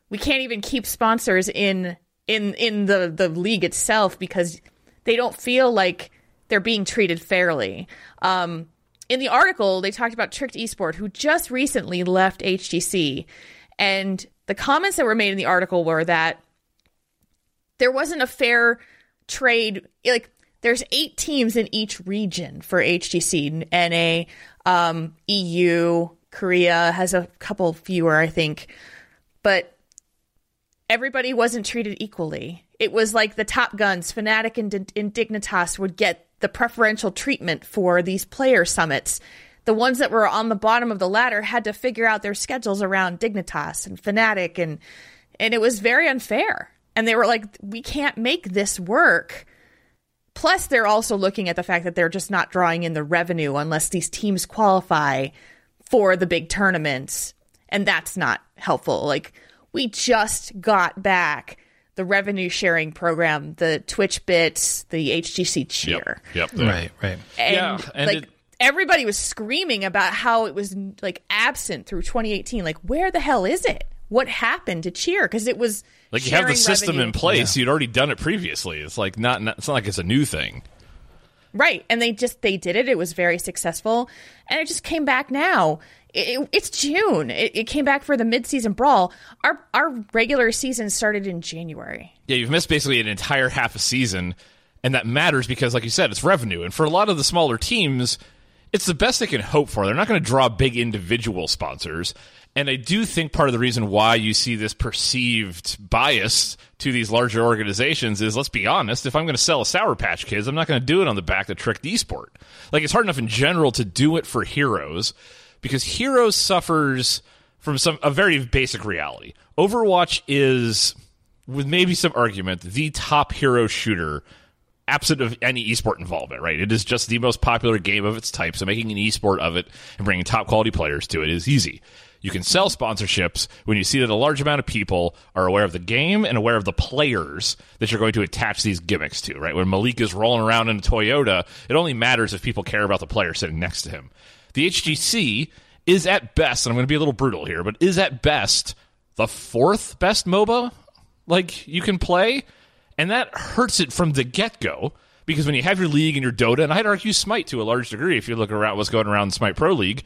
Speaker 3: we can't even keep sponsors in in in the the league itself because they don't feel like they're being treated fairly. Um, in the article, they talked about Tricked Esport, who just recently left HGC. and the comments that were made in the article were that there wasn't a fair trade. Like, there's eight teams in each region for HGC, NA, um, EU, Korea has a couple fewer, I think, but everybody wasn't treated equally. It was like the Top Guns, Fnatic, and, and Dignitas would get the preferential treatment for these player summits. The ones that were on the bottom of the ladder had to figure out their schedules around Dignitas and Fnatic, and and it was very unfair. And they were like, "We can't make this work." Plus, they're also looking at the fact that they're just not drawing in the revenue unless these teams qualify for the big tournaments, and that's not helpful. Like we just got back the revenue sharing program, the Twitch bits, the HGC cheer.
Speaker 1: Yep. there.
Speaker 2: Right, right.
Speaker 3: And,
Speaker 1: Yeah, and
Speaker 3: like
Speaker 1: it-
Speaker 3: everybody was screaming about how it was like absent through 2018. Like, where the hell is it? What happened to cheer? Because it was
Speaker 1: Like you have the system
Speaker 3: revenue.
Speaker 1: in place. You'd already done it previously. It's like not, not. It's not like it's a new thing.
Speaker 3: Right. And they just they did it. It was very successful. And it just came back now. It, it- it's June. It, it came back for the midseason brawl. Our our regular season started in January.
Speaker 1: Yeah, you've missed basically an entire half a season, and that matters because, like you said, it's revenue. And for a lot of the smaller teams, it's the best they can hope for. They're not going to draw big individual sponsors. And I do think part of the reason why you see this perceived bias to these larger organizations is, let's be honest, if I'm going to sell a Sour Patch Kids, I'm not going to do it on the back of Tricked Esport. Like, it's hard enough in general to do it for Heroes because Heroes suffers from some a very basic reality. Overwatch is with maybe some argument, the top hero shooter, absent of any esport involvement, right? It is just the most popular game of its type, so making an esport of it and bringing top quality players to it is easy. You can sell sponsorships when you see that a large amount of people are aware of the game and aware of the players that you're going to attach these gimmicks to, right? When Malik is rolling around in a Toyota, it only matters if people care about the player sitting next to him. The HGC is at best, and I'm going to be a little brutal here, but is at best the fourth best MOBA like you can play, and that hurts it from the get go. Because when you have your league and your Dota, and I'd argue Smite to a large degree, if you look around what's going around in Smite Pro League,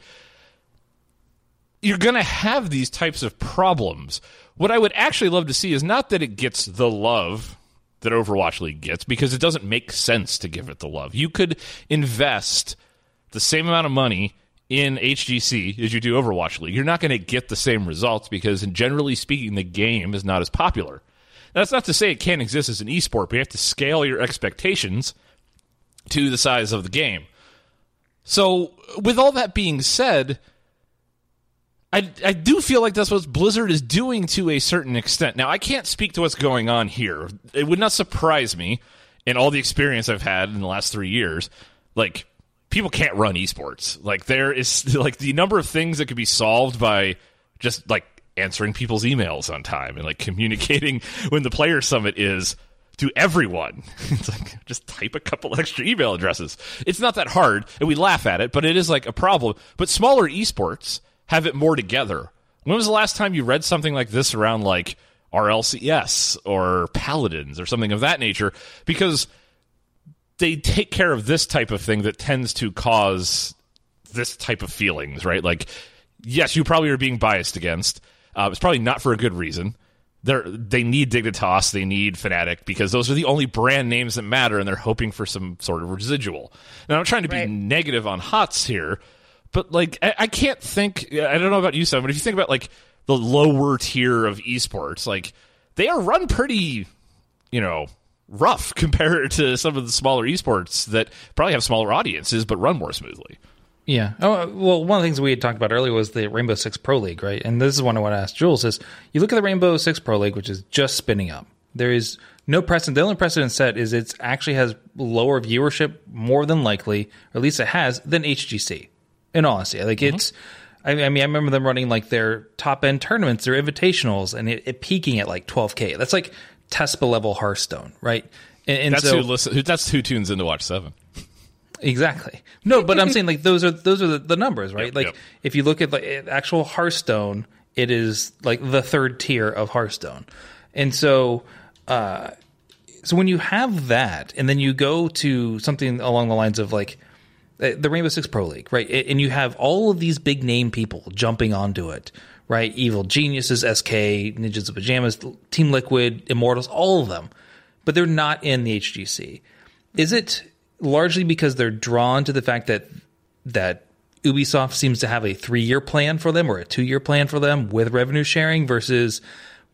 Speaker 1: you're going to have these types of problems. What I would actually love to see is not that it gets the love that Overwatch League gets, because it doesn't make sense to give it the love. You could invest the same amount of money in HGC as you do Overwatch League. You're not going to get the same results because, generally speaking, the game is not as popular. That's not to say it can't exist as an esport, but you have to scale your expectations to the size of the game. So, with all that being said, I, I do feel like that's what Blizzard is doing to a certain extent. Now, I can't speak to what's going on here. It would not surprise me in all the experience I've had in the last three years. Like, people can't run esports. Like, there is, (laughs) like, the number of things that could be solved by just, like, answering people's emails on time and, like, (laughs) communicating when the player summit is to everyone. (laughs) It's like just type a couple extra email addresses. It's not that hard, and we laugh at it, but it is like a problem. But smaller esports have it more together. When was the last time you read something like this around like RLCS or Paladins or something of that nature? Because they take care of this type of thing that tends to cause this type of feelings, right? Like, yes, you probably are being biased against. Uh, it's probably not for a good reason. They're, they need Dignitas, they need Fnatic because those are the only brand names that matter, and they're hoping for some sort of residual. Now, I'm trying to be
Speaker 3: Right.
Speaker 1: negative on HOTS here, but like I, I can't think. I don't know about you, Sam, but if you think about like the lower tier of esports, like they are run pretty, you know, rough (laughs) compared to some of the smaller esports that probably have smaller audiences but run more smoothly.
Speaker 2: Yeah. Oh, well, one of the things we had talked about earlier was the Rainbow Six Pro League, right? And this is one I want to ask Jules is you look at the Rainbow Six Pro League, which is just spinning up. There is no precedent. The only precedent set is it actually has lower viewership, more than likely, or at least it has, than HGC. In all honesty, like it's. I I mean, I remember them running like their top end tournaments, their invitationals, and it, it peaking at like 12k. That's like Tespa level Hearthstone, right? And, and
Speaker 1: That's
Speaker 2: so,
Speaker 1: who listen. That's who tunes into Watch Seven.
Speaker 2: Exactly. No, but I'm saying like those are those are the, the numbers, right?
Speaker 1: Yep,
Speaker 2: like
Speaker 1: yep.
Speaker 2: if you look at like actual Hearthstone, it is like the third tier of Hearthstone, and so uh, so when you have that, and then you go to something along the lines of like Uh, the Rainbow Six Pro League, right? And you have all of these big name people jumping onto it, right? Evil Geniuses, SK, Ninjas of Pajamas, Team Liquid, Immortals, all of them, but they're not in the HGC. Is it largely because they're drawn to the fact that that Ubisoft seems to have a three year plan for them or a two year plan for them with revenue sharing versus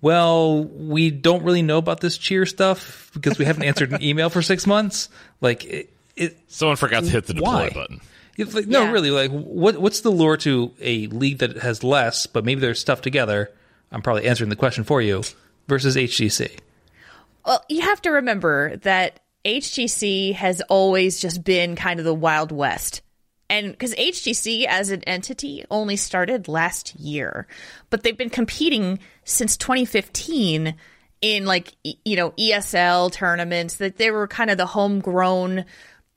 Speaker 2: well, we don't really know about this cheer stuff because we haven't answered an (laughs) email for six months. Like it, it
Speaker 1: Someone forgot to hit the deploy
Speaker 2: Why?
Speaker 1: button.
Speaker 2: it's like, no,
Speaker 3: Yeah.
Speaker 2: really. Like, what what's the lure to a league that has less, but maybe they're stuff together? I'm probably answering the question for you. Versus HGC.
Speaker 3: Well, you have to remember that HGC has always just been kind of the Wild West. And because HGC as an entity only started last year, but they've been competing since 2015 in like you know ESL tournaments that they were kind of the homegrown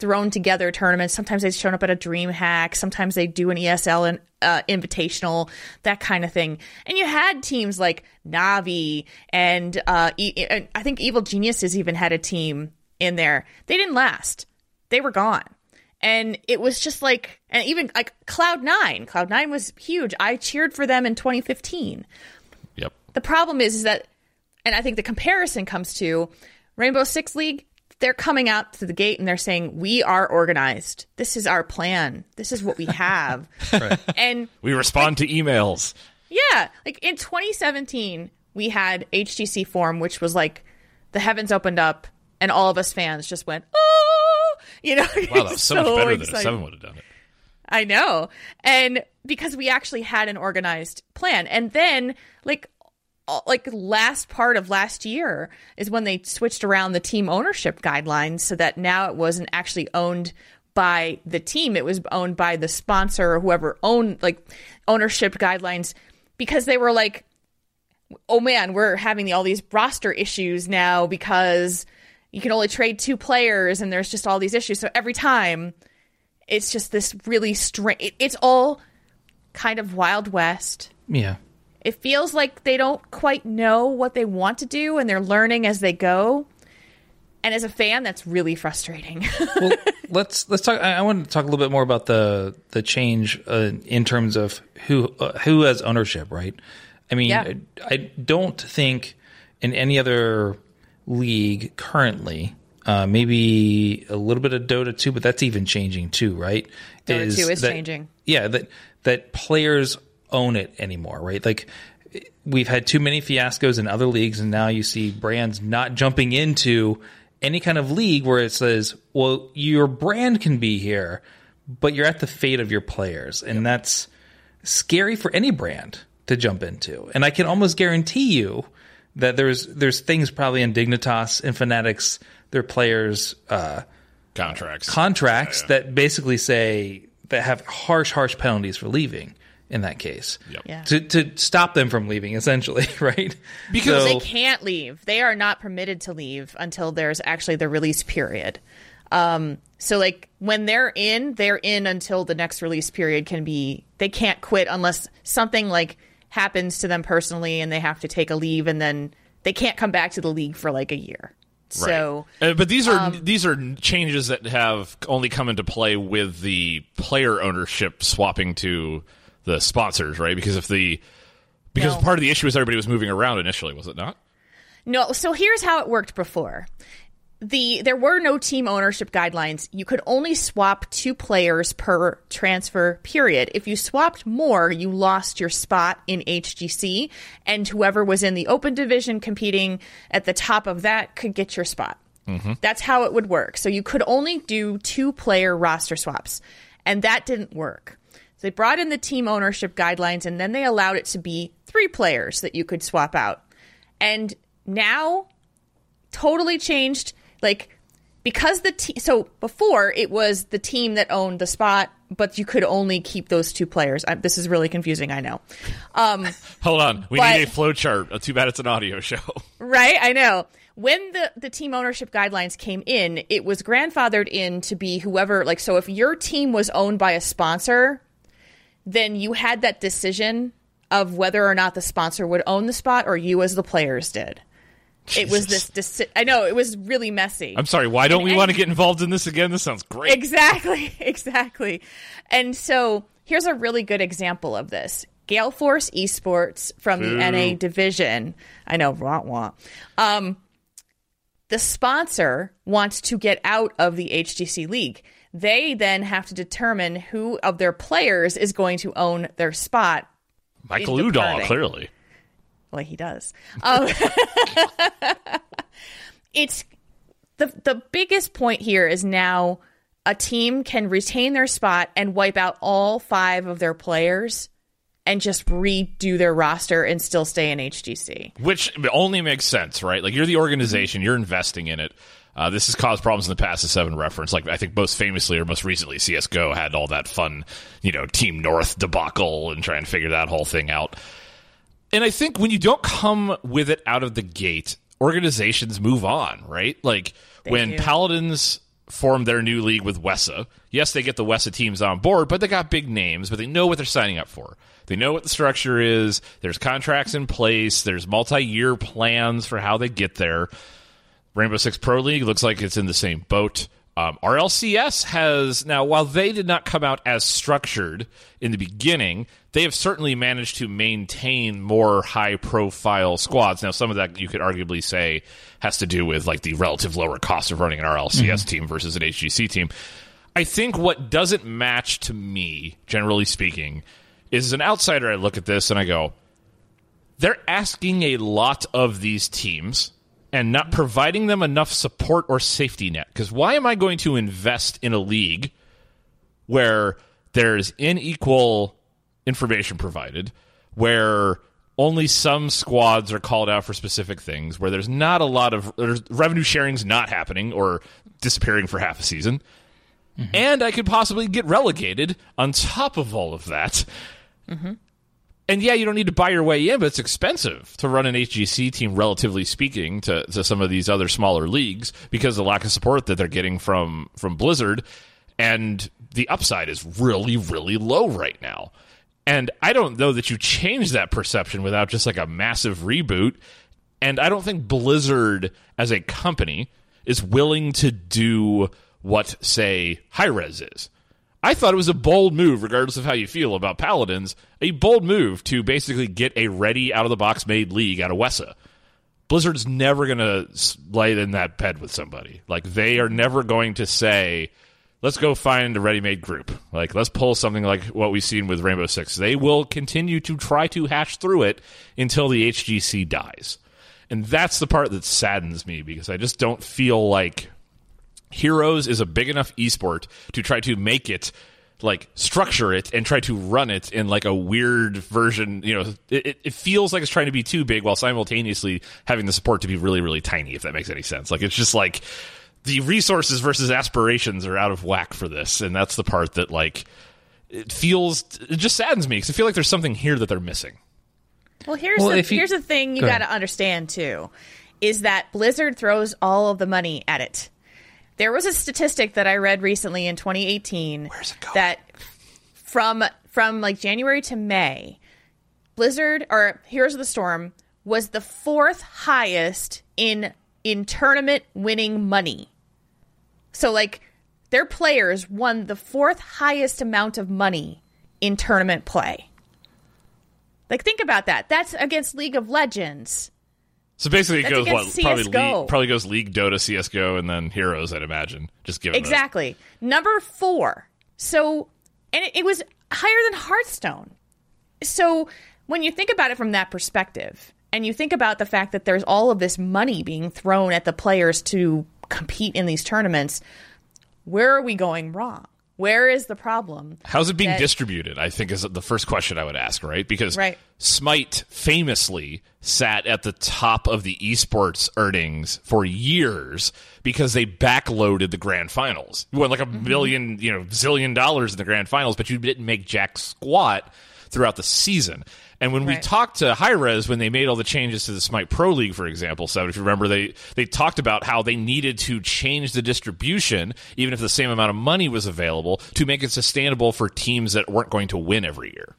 Speaker 3: thrown together tournaments. Sometimes they'd shown up at a DreamHack. Sometimes they do an ESL and uh, invitational, that kind of thing. And you had teams like Navi and uh, e- and I think Evil Geniuses even had a team in there. They didn't last. They were gone. And it was just like, and even like Cloud9. Cloud Nine was huge. I cheered for them in 2015.
Speaker 1: Yep.
Speaker 3: The problem is, is that, and I think the comparison comes to Rainbow Six League. They're coming out to the gate and they're saying, "We are organized. This is our plan. This is what we have." (laughs) And
Speaker 1: We respond to emails.
Speaker 3: yeah, like in 2017, we had HGC Forum, which was like the heavens opened up and all of us fans just went, "Oh!" You know, (laughs)
Speaker 1: Wow, that was so, much better than if. Seven would have done it.
Speaker 3: I know. And because we actually had an organized plan. And then like like last part of last year is when they switched around the team ownership guidelines so that now it wasn't actually owned by the team. It was owned by the sponsor or whoever owned like ownership guidelines because they were like oh man we're having all these roster issues now because you can only trade two players and there's just all these issues. So every time it's just this really strange it's all kind of wild west.
Speaker 2: Yeah.
Speaker 3: It feels like they don't quite know what they want to do and they're learning as they go and as a fan that's really frustrating (laughs)
Speaker 2: well, let's let's talk. I, I want to talk a little bit more about the the change uh, in terms of who uh, who has ownership, right? I mean,
Speaker 3: Yeah.
Speaker 2: I, I don't think in any other league currently, uh, maybe a little bit of Dota two, but that's even changing too, right?
Speaker 3: Dota 2 is
Speaker 2: that-
Speaker 3: changing.
Speaker 2: Yeah, that that players own it anymore, right? Like we've had too many fiascos in other leagues, and now you see brands not jumping into any kind of league where it says, "Well, your brand can be here, but you're at the fate of your players," and that's scary for any brand to jump into. And I can almost guarantee you that there's there's things probably in Dignitas and Fnatic's, their players. Uh,
Speaker 1: Contracts.
Speaker 2: contracts that basically say that have harsh, harsh penalties for leaving. In that case,
Speaker 1: Yep.
Speaker 3: Yeah.
Speaker 2: to to stop them from leaving, essentially, (laughs) right?
Speaker 1: Because
Speaker 3: they can't leave they are not permitted to leave until there's actually the release period um so like when they're in they're in until the next release period can be they can't quit unless something like happens to them personally and they have to take a leave and then they can't come back to the league for like a year so
Speaker 1: Uh, but these are these are changes that have only come into play with the player ownership swapping to the sponsors, right? Because if the because
Speaker 3: No.
Speaker 1: part of the issue is everybody was moving around initially, was it not?
Speaker 3: No, so here's how it worked before. The there were no team ownership guidelines. You could only swap two players per transfer period. If you swapped more, you lost your spot in HGC and whoever was in the open division competing at the top of that could get your spot. Mm-hmm. That's how it would work. So you could only do two player roster swaps. And that didn't work. They brought in the team ownership guidelines and then they allowed it to be three players that you could swap out. And now totally changed like because the te- so before it was the team that owned the spot but you could only keep those two players I, this is really confusing i know um (laughs)
Speaker 1: Hold on, we
Speaker 3: But-
Speaker 1: need a flow chart. Uh, Too bad it's an audio show. (laughs)
Speaker 3: right i know when the the team ownership guidelines came in it was grandfathered in to be whoever like so if your team was owned by a sponsor then you had that decision of whether or not the sponsor would own the spot or you as the players did it was this deci- i know it was really messy
Speaker 1: I'm sorry. Why don't
Speaker 3: And-
Speaker 1: we
Speaker 3: and-
Speaker 1: want to get involved in this again? This sounds great.
Speaker 3: Exactly, (laughs) exactly. And so here's a really good example of this. Gale Force Esports from the NA division. I know, wah wah. Um, the sponsor wants to get out of the HGC league. They then have to determine who of their players is going to own their spot.
Speaker 1: Michael Udall, clearly.
Speaker 3: Well, he does. Um, (laughs) it's the the biggest point here is now a team can retain their spot and wipe out all five of their players and just redo their roster and still stay in HGC.
Speaker 1: Which only makes sense, right? Like you're the organization, you're investing in it. Uh, this has caused problems in the past. The seven reference, like I think most famously or most recently, CS:GO had all that fun, you know, Team North debacle and trying to figure that whole thing out. And I think when you don't come with it out of the gate, organizations move on, right? Like when
Speaker 3: do.
Speaker 1: Paladins formed their new league with WESA, yes, they get the WESA teams on board, but they got big names, but they know what they're signing up for. They know what the structure is. There's contracts in place. There's multi-year plans for how they get there. Rainbow Six Pro League looks like it's in the same boat. Um, RLCS has now, while they did not come out as structured in the beginning, they have certainly managed to maintain more high-profile squads. Now, some of that you could arguably say has to do with like the relative lower cost of running an RLCS team versus an HGC team. I think what doesn't match to me, generally speaking, is as an outsider, I look at this and I go, they're asking a lot of these teams and not providing them enough support or safety net. Because why am I going to invest in a league where there's unequal information provided, where only some squads are called out for specific things, where there's not a lot of there's revenue sharing's not happening or disappearing for half a season, mm-hmm. and I could possibly get relegated on top of all of that. Mm-hmm. And yeah, you don't need to buy your way in, but it's expensive to run an HGC team, relatively speaking, to, to some of these other smaller leagues because of the lack of support that they're getting from from Blizzard, and the upside is really, really low right now. And I don't know that you change that perception without just like a massive reboot. And I don't think Blizzard as a company is willing to do what, say, Hi-Rez is. I thought it was a bold move, regardless of how you feel about Paladins, a bold move to basically get a ready, out of the box made league out of WESA. Blizzard's never going to lay in that bed with somebody. Like, they are never going to say, let's go find a ready made group. Like, let's pull something like what we've seen with Rainbow Six. They will continue to try to hash through it until the HGC dies. And that's the part that saddens me because I just don't feel like Heroes is a big enough esport to try to make it like structure it and try to run it in like a weird version. You know, it, it feels like it's trying to be too big while simultaneously having the support to be really, really tiny. If that makes any sense, like it's just like the resources versus aspirations are out of whack for this, and that's the part that like it feels it just saddens me because I feel like there's something here that they're missing.
Speaker 3: Well, here's
Speaker 2: Well,
Speaker 3: the
Speaker 2: if you-
Speaker 3: here's the thing you
Speaker 2: Go
Speaker 3: got to understand too, is that Blizzard throws all of the money at it. There was a statistic that I read recently in 2018 that from from like January to May, Blizzard or Heroes of the Storm was the fourth highest in in tournament winning money. So like their players won the fourth highest amount of money in tournament play. Like think about that. That's against League of Legends.
Speaker 1: So basically, it
Speaker 3: That's
Speaker 1: goes what
Speaker 3: against
Speaker 1: probably league, probably goes League, Dota, CS:GO, and then Heroes. I'd imagine. Just given
Speaker 3: Exactly. Number 4. So and it, it was higher than Hearthstone. So when you think about it from that perspective and you think about the fact that there's all of this money being thrown at the players to compete in these tournaments, where are we going wrong? Where is the problem?
Speaker 1: How's it being
Speaker 3: that-
Speaker 1: distributed? I think is the first question I would ask, right? Because
Speaker 3: Right.
Speaker 1: Smite famously sat at the top of the esports earnings for years because they backloaded the grand finals. You won like a
Speaker 3: Mm-hmm.
Speaker 1: million, you know, zillion dollars in the grand finals, but you didn't make jack squat throughout the season. And when we talked to Hi-Rez when they made all the changes to the Smite Pro League, for example, so if you remember, they they talked about how they needed to change the distribution, even if the same amount of money was available, to make it sustainable for teams that weren't going to win every year.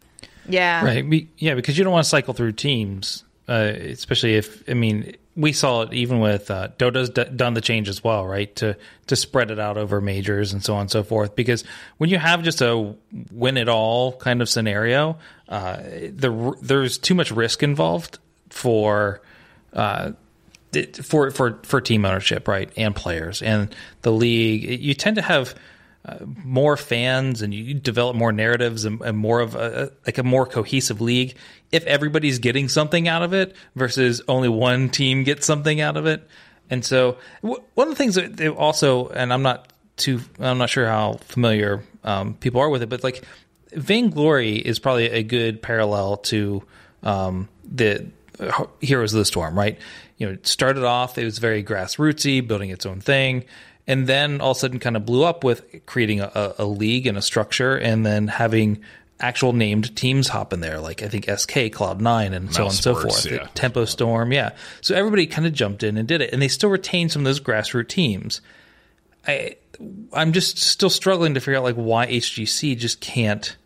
Speaker 3: Yeah.
Speaker 2: Right. Be- Yeah, because you don't want to cycle through teams, uh, especially if I mean we saw it even with uh, Dota's d- done the change as well, right? To to spread it out over majors and so on and so forth. Because when you have just a win it all kind of scenario, uh, the there's too much risk involved for. Uh, for for for team ownership, right, and players and the league, you tend to have uh, more fans and you develop more narratives and, and more of a, like a more cohesive league if everybody's getting something out of it versus only one team gets something out of it. And so w- one of the things that also, and I'm not too, I'm not sure how familiar um, people are with it, but like Vainglory is probably a good parallel to um, the Heroes of the Storm, right? You know, it started off, it was very grassrootsy, building its own thing, and then all of a sudden kind of blew up with creating a, a league and a structure, and then having actual named teams hop in there, like I think SK, Cloud9, and so on and so forth.
Speaker 1: yeah.
Speaker 2: Tempo Storm, yeah. So everybody kind of jumped in and did it, and they still retained some of those grassroots teams. I I'm just still struggling to figure out like why HGC just can't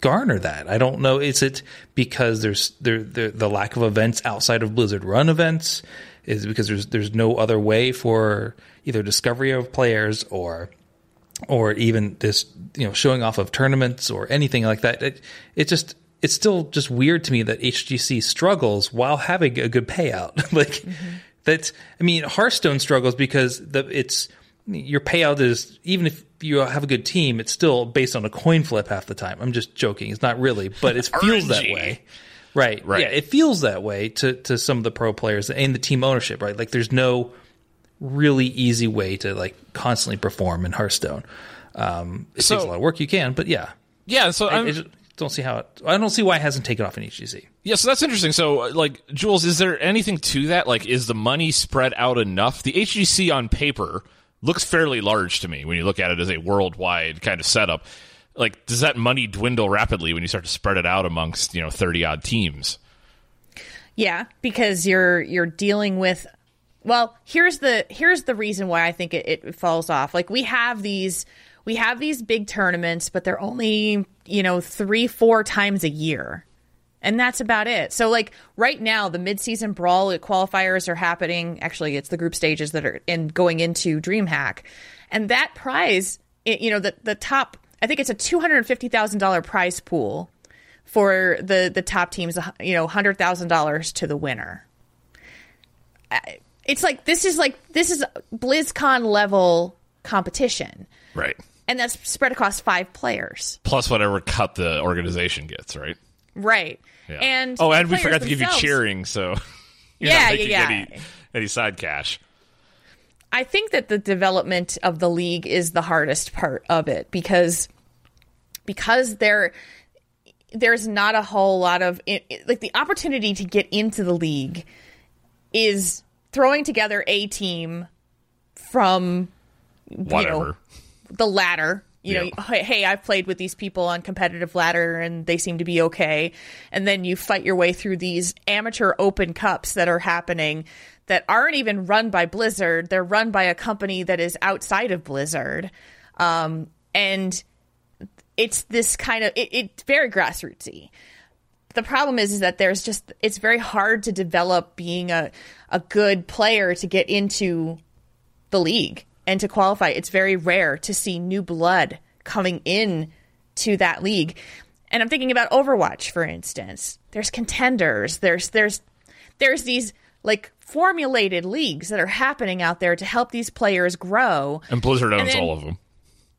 Speaker 2: garner that. I don't know. Is it because there's there, there the lack of events outside of Blizzard Run events? Is it because there's there's no other way for either discovery of players or or even this you know showing off of tournaments or anything like that? It it just it's still just weird to me that HGC struggles while having a good payout. (laughs) like that's I mean Hearthstone struggles because the it's your payout is even if you have a good team, it's still based on a coin flip half the time. I'm just joking. It's not really, but it (laughs) feels that way. Right.
Speaker 1: Right.
Speaker 2: Yeah, it feels that way to to some of the pro players and the team ownership, right? Like there's no really easy way to like constantly perform in Hearthstone. Um, it
Speaker 1: So-
Speaker 2: takes a lot of work. You can, but yeah,
Speaker 1: Yeah, so
Speaker 2: I,
Speaker 1: I'm,
Speaker 2: I just don't see how it. I don't see why it hasn't taken off in HGC.
Speaker 1: Yeah, so that's interesting. So, uh, like, Jules, is there anything to that? Like, is the money spread out enough? The HGC on paper looks fairly large to me when you look at it as a worldwide kind of setup. Like, does that money dwindle rapidly when you start to spread it out amongst, you know, 30 odd teams?
Speaker 3: Yeah, because you're you're dealing with well, here's the here's the reason why I think it, it falls off. Like we have these we have these big tournaments, but they're only, you know, 3 4 times a year. And that's about it. So like right now the midseason brawl qualifiers are happening. Actually, it's the group stages that are in going into DreamHack. And that prize, it, you know, the the top I think it's a $250,000 prize pool for the the top teams, you know, hundred thousand dollars to the winner. I- It's like this is like this is BlizzCon level competition,
Speaker 1: Right.
Speaker 3: and that's spread across five players,
Speaker 1: Plus whatever cut the organization gets, right?
Speaker 3: right?
Speaker 1: Yeah.
Speaker 3: And
Speaker 1: oh, and we forgot to give you cheering, so (laughs)
Speaker 3: Yeah, yeah, yeah.
Speaker 1: any, any side cash.
Speaker 3: I think that the development of the league is the hardest part of it because because there there's not a whole lot of it, it- like the opportunity to get into the league is throwing together a team from
Speaker 1: Whatever.
Speaker 3: the ladder. You know,
Speaker 1: Yeah.
Speaker 3: hey, hey, I've played with these people on competitive ladder and they seem to be okay. And then you fight your way through these amateur open cups that are happening that aren't even run by Blizzard. They're run by a company that is outside of Blizzard. Um, and it's this kind of, it, it's very grassrootsy the problem is is that there's just it's very hard to develop being a a good player to get into the league and to qualify. It's very rare to see new blood coming in to that league. And I'm thinking about Overwatch for instance. There's contenders, there's there's there's these like formulated leagues that are happening out there to help these players grow
Speaker 1: And Blizzard owns
Speaker 3: then-
Speaker 1: all of them.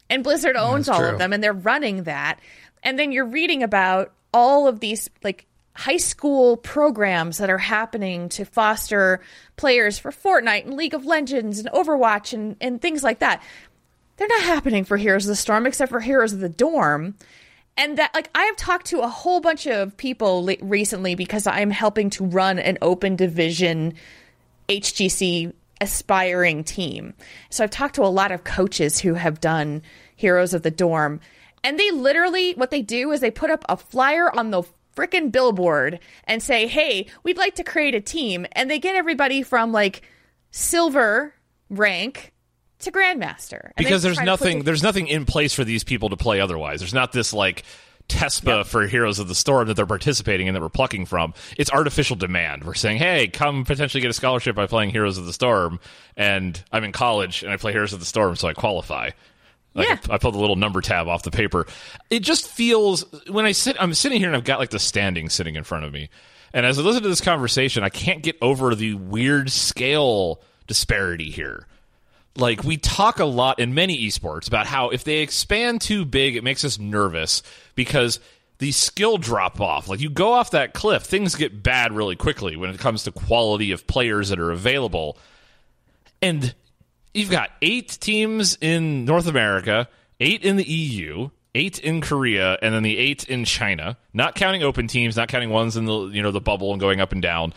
Speaker 3: and Blizzard owns all
Speaker 2: true.
Speaker 3: of them and they're running that. And then you're reading about all of these like high school programs that are happening to foster players for Fortnite and League of Legends and Overwatch and, and things like that. They're not happening for Heroes of the Storm except for Heroes of the Dorm. And that like I have talked to a whole bunch of people le- recently because I'm helping to run an open division HGC aspiring team. So I've talked to a lot of coaches who have done Heroes of the Dorm. And they literally, what they do is they put up a flyer on the freaking billboard and say, hey, we'd like to create a team. And they get everybody from like silver rank to grandmaster. And
Speaker 1: because there's nothing
Speaker 3: the-
Speaker 1: there's nothing in place for these people to play otherwise. There's not this like TESPA for Heroes of the Storm that they're participating in that we're plucking from. It's artificial demand. We're saying, hey, come potentially get a scholarship by playing Heroes of the Storm, and I'm in college and I play Heroes of the Storm, so I qualify. Like,
Speaker 3: Yeah.
Speaker 1: I pulled the little number tab off the paper. It just feels when I sit, I'm sitting here and I've got like the standing sitting in front of me, and as I listen to this conversation, I can't get over the weird scale disparity here like we talk a lot in many esports about how if they expand too big it makes us nervous because the skill drop off like you go off that cliff things get bad really quickly when it comes to quality of players that are available and you've got eight teams in north america eight in the eu eight in korea and then the eight in china not counting open teams not counting ones in the you know the bubble and going up and down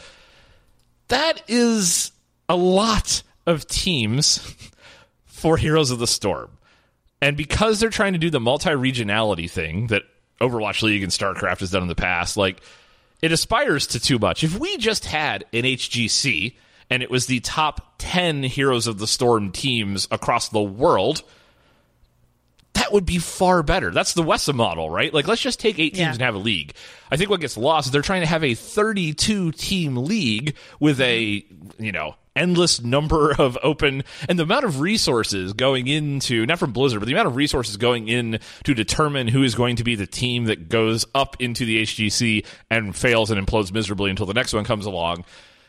Speaker 1: that is a lot of teams (laughs) for Heroes of the Storm. And because they're trying to do the multi regionality thing that Overwatch League and StarCraft has done in the past. Like it aspires to too much. If we just had an HGC and it was the top 10 Heroes of the Storm teams across the world, that would be far better. That's the WESA model, right? Like, let's just take eight teams
Speaker 3: Yeah.
Speaker 1: and have a league. I think what gets lost is they're trying to have a 32 team league with a, you know, endless number (laughs) of open and the amount of resources going into not from Blizzard, but the amount of resources going in to determine who is going to be the team that goes up into the HGC and fails and implodes miserably until the next one comes along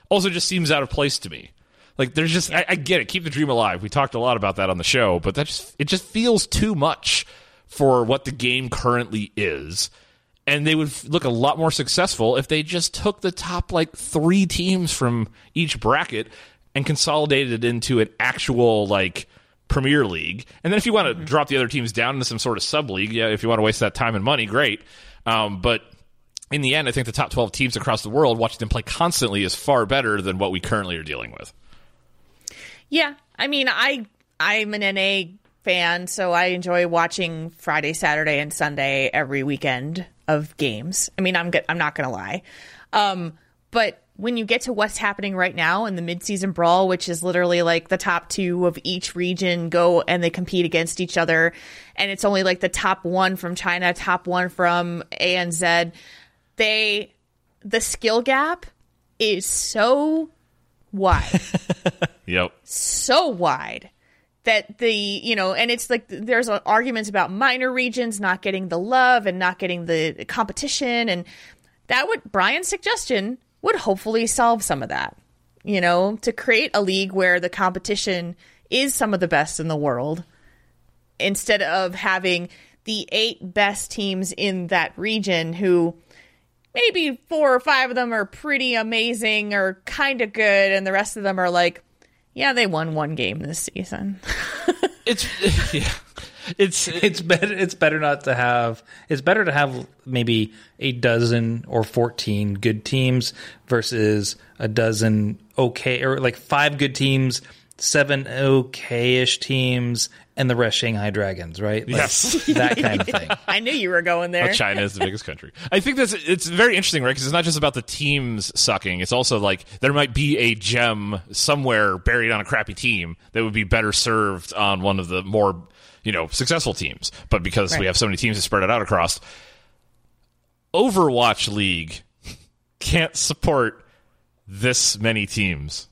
Speaker 1: also just seems out of place to me. Like there's just I, I get it, keep the dream alive. We talked a lot about that on the show, but that just it just feels too much for what the game currently is. And they would look a lot more successful if they just took the top like three teams from each bracket and consolidated it into an actual like Premier League. And then if you want to drop the other teams down into some sort of sub league, yeah, if you want to waste that time and money, great. Um, but in the end, I think the top 12 teams across the world, watching them play constantly, is far better than what we currently are dealing with.
Speaker 3: Yeah, I mean, I I'm an NA fan, so I enjoy watching Friday, Saturday, and Sunday every weekend of games. I mean, I'm I'm not gonna lie, um, but when you get to what's happening right now in the midseason brawl, which is literally like the top two of each region go and they compete against each other, and it's only like the top one from China, top one from ANZ, they the skill gap is so wide (laughs)
Speaker 1: Yep.
Speaker 3: so wide that the you know and it's like there's arguments about minor regions not getting the love and not getting the competition and that would brian's suggestion would hopefully solve some of that you know to create a league where the competition is some of the best in the world instead of having the eight best teams in that region who maybe four or five of them are pretty amazing or kind of good and the rest of them are like yeah they won one game this season (laughs)
Speaker 1: It's (laughs) yeah. It's
Speaker 2: it's better it's better not to have it's better to have maybe a dozen or 14 good teams versus a dozen okay or like five good teams seven okay-ish teams and the rest shanghai dragons right Like,
Speaker 1: Yes.
Speaker 2: that kind of thing (laughs)
Speaker 3: i knew you were going there oh,
Speaker 1: China is the biggest country. I think that's it's very interesting, right? Because it's not just about the teams sucking. It's also like there might be a gem somewhere buried on a crappy team that would be better served on one of the more you know successful teams. But because we have so many teams to spread it out across, Overwatch League (laughs) can't support this many teams.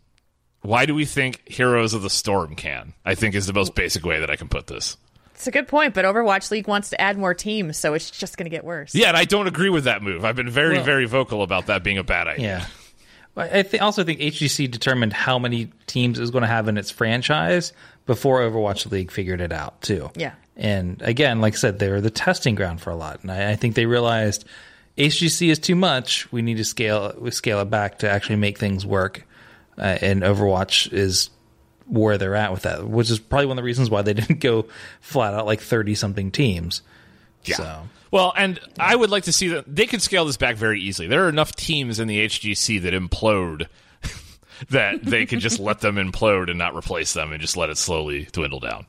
Speaker 1: Why do we think Heroes of the Storm can? I think is the most basic way that I can put this.
Speaker 3: it's a good point but overwatch league wants to add more teams so it's just going to get worse
Speaker 1: Yeah, and I don't agree with that move. I've been very, very vocal about that being a bad idea.
Speaker 2: Yeah. Well, I th- also think HGC determined how many teams it was going to have in its franchise before Overwatch League figured it out, too.
Speaker 3: Yeah.
Speaker 2: And again, like I said, they're the testing ground for a lot. And I, I think they realized HGC is too much. We need to scale we scale it back to actually make things work. Uh, and Overwatch is where they're at with that, which is probably one of the reasons why they (laughs) didn't go flat out like 30 something teams.
Speaker 1: Yeah.
Speaker 2: So.
Speaker 1: Well, and I would like to see that they could scale this back very easily. There are enough teams in the HGC that implode (laughs) that they could just let them implode and not replace them and just let it slowly dwindle down.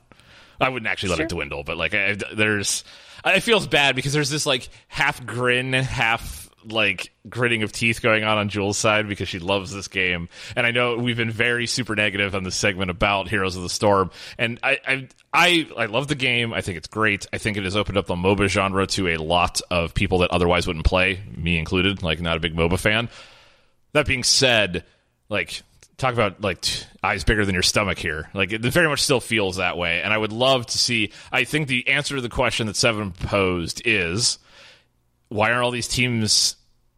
Speaker 1: I wouldn't actually let it dwindle, but like I, there's, it feels bad because there's this like half grin, half like gritting of teeth going on on Jules' side because she loves this game, and I know we've been very super negative on this segment about Heroes of the Storm, and I, I, I, I love the game. I think it's great. I think it has opened up the MOBA genre to a lot of people that otherwise wouldn't play, me included. Like, not a big MOBA fan. That being said, like talk about like t- eyes bigger than your stomach here. Like it very much still feels that way, and I would love to see. I think the answer to the question that Seven posed is why aren't all these teams,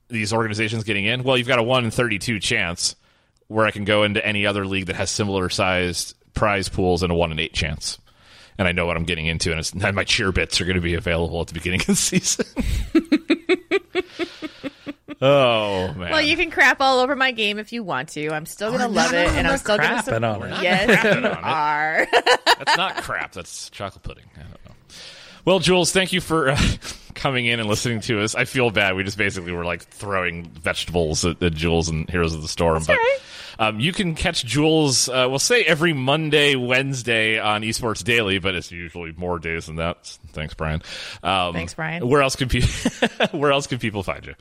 Speaker 1: these organizations getting in? Well, you've got a one in thirty-two chance, where I can go into any other league that has similar sized prize pools and a one in eight chance. And I know what I'm getting into, and, it's, and (laughs) my cheer bits are going to be available at the beginning of the (laughs) season. oh man!
Speaker 3: well you can crap all over my game if you want to i'm still going to love it and i'm still going to
Speaker 2: crapping on it.
Speaker 3: yes
Speaker 1: Crapping
Speaker 3: you are
Speaker 1: That's not crap. That's chocolate pudding. I don't know. Well, Jules, thank you for uh, (laughs) coming in and listening to us. I feel bad. We just basically were like throwing vegetables at, at Jules and Heroes of the Storm. but
Speaker 3: all right.
Speaker 1: Um, you can catch Jules, uh, we'll say every Monday, Wednesday on Esports Daily, but it's usually more days than that. Thanks, Brian. Um,
Speaker 3: Thanks, Brian.
Speaker 1: Where else can people (laughs) Where else can people find you?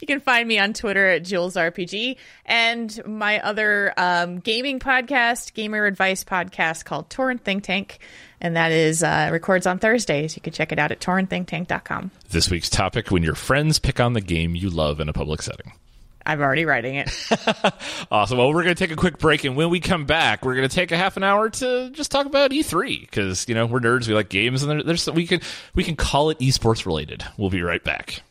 Speaker 3: You can find me on Twitter at Jules RPG and my other um, gaming podcast, gamer advice podcast called Torrent Think Tank, and that is uh, records on Thursdays. You can check it out at torrentthinktank.com.
Speaker 1: This week's topic: When your friends pick on the game you love in a public setting.
Speaker 3: I'm already writing it. (laughs)
Speaker 1: awesome. Well, we're going to take a quick break, and when we come back, we're going to take a half an hour to just talk about E3 because you know we're nerds, we like games, and there's we can we can call it esports related. We'll be right back.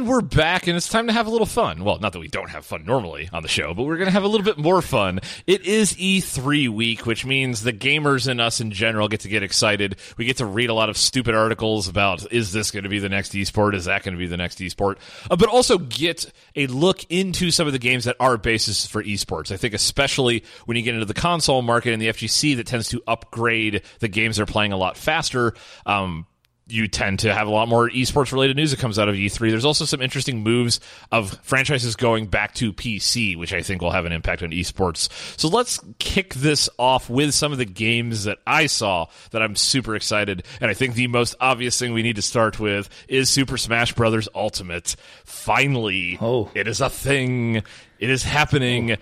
Speaker 1: And we're back, and it's time to have a little fun. Well, not that we don't have fun normally on the show, but we're going to have a little bit more fun. It is E3 week, which means the gamers and us in general get to get excited. We get to read a lot of stupid articles about is this going to be the next esport? Is that going to be the next esport? Uh, but also get a look into some of the games that are basis for esports. I think, especially when you get into the console market and the FGC that tends to upgrade the games they're playing a lot faster. Um, you tend to have a lot more esports related news that comes out of E3. There's also some interesting moves of franchises going back to PC, which I think will have an impact on esports. So let's kick this off with some of the games that I saw that I'm super excited. And I think the most obvious thing we need to start with is Super Smash Bros. Ultimate. Finally,
Speaker 2: oh.
Speaker 1: it is a thing. It is happening. Oh.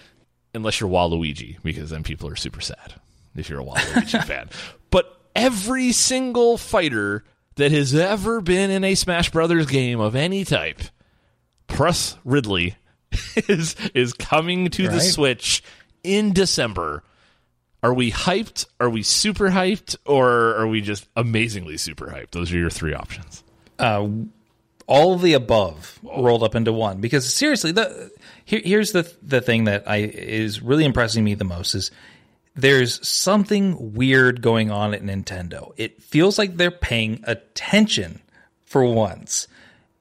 Speaker 1: Unless you're Waluigi, because then people are super sad if you're a Waluigi (laughs) fan. But every single fighter that has ever been in a Smash Brothers game of any type, Press Ridley, (laughs) is is coming to right. the Switch in December. Are we hyped? Are we super hyped? Or are we just amazingly super hyped? Those are your three options.
Speaker 2: Uh, all of the above Whoa. rolled up into one. Because seriously, the here, here's the the thing that I is really impressing me the most is there's something weird going on at Nintendo. It feels like they're paying attention for once.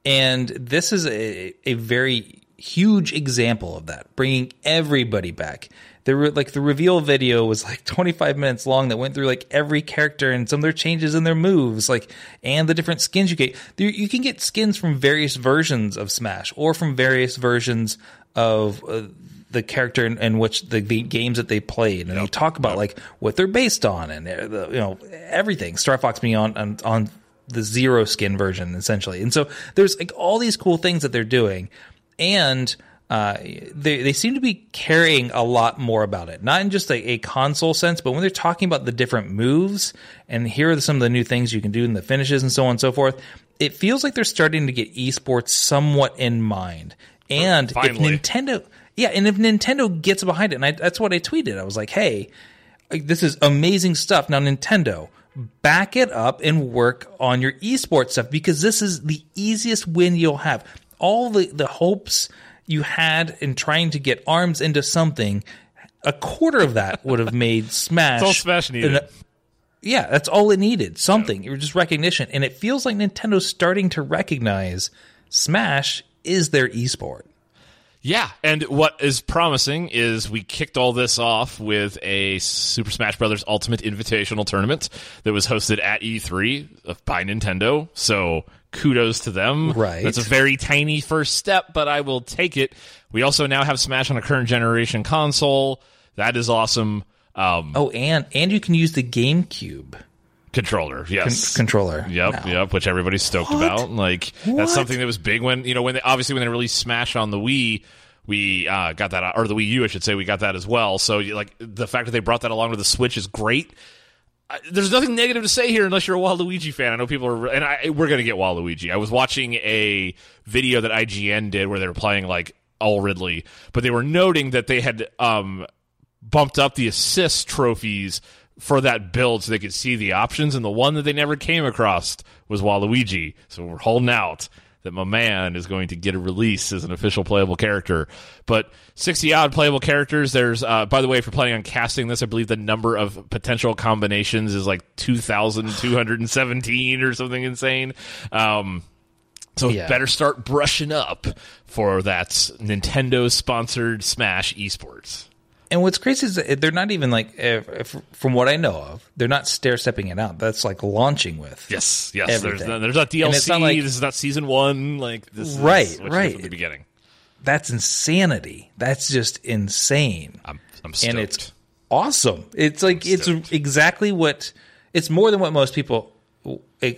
Speaker 2: And this is a, a very huge example of that, bringing everybody back. There were like the reveal video was like (laughs) 25 minutes long that went through like every character and some of their changes in their moves, like and the different skins you get. You can get skins from various versions of Smash or from various versions of uh, the character in, in which the, the, games that they played, and yep. they talk about yep. like what they're based on, and uh, the, you know everything. Star Fox being on, on on the zero skin version essentially, and so there's like all these cool things that they're doing, and uh, they they seem to be caring a lot more about it, not in just a, a, console sense, but when they're talking about the different moves and here are some of the new things you can do in the finishes and so on and so forth. It feels like they're starting to get esports somewhat in mind. And
Speaker 1: Finally.
Speaker 2: if Nintendo, yeah, and if Nintendo gets behind it, and I, that's what I tweeted, I was like, hey, this is amazing stuff. Now, Nintendo, back it up and work on your esports stuff because this is the easiest win you'll have. All the, the hopes you had in trying to get arms into something, a quarter of that would have made (laughs) Smash.
Speaker 1: all Smash needed.
Speaker 2: yeah, that's all it needed. Something. Yeah. It was just recognition. And it feels like Nintendo's starting to recognize Smash is their esport.
Speaker 1: Yeah, and what is promising is we kicked all this off with a Super Smash Bros. Ultimate Invitational Tournament that was hosted at E3 by Nintendo. So kudos to them.
Speaker 2: Right.
Speaker 1: That's a very tiny first step, but I will take it. We also now have Smash on a current generation console. That is awesome. Um,
Speaker 2: oh, and and you can use the GameCube
Speaker 1: controller yes
Speaker 2: Con- controller
Speaker 1: yep no. yep which everybody's stoked what? about like what? that's something that was big when you know when they, obviously when they released smash on the wii we uh, got that or the wii u i should say we got that as well so like the fact that they brought that along with the switch is great I, there's nothing negative to say here unless you're a Waluigi fan. I know people are, and I, we're gonna get Waluigi. I was watching a video that IGN did where they were playing like all Ridley, but they were noting that they had um, bumped up the assist trophies for that build so they could see the options. And the one that they never came across was Waluigi. So we're holding out that my man is going to get a release as an official playable character. But 60 odd playable characters. There's, uh, by the way, if you're planning on casting this, I believe the number of potential combinations is like 2,217 or something insane. Um, So
Speaker 2: Yeah.
Speaker 1: better start brushing up for that Nintendo sponsored Smash esports.
Speaker 2: And what's crazy is that they're not even like, if, if, from what I know of, they're not stair stepping it out. That's like launching with.
Speaker 1: Yes, yes. There's there's not DLC.
Speaker 2: not like-
Speaker 1: this is not season one. Like this,
Speaker 2: Right,
Speaker 1: is what you did
Speaker 2: right.
Speaker 1: from the beginning.
Speaker 2: That's insanity. That's just insane.
Speaker 1: I'm, I'm stoked.
Speaker 2: and it's awesome. It's like it's exactly what it's more than what most people eh,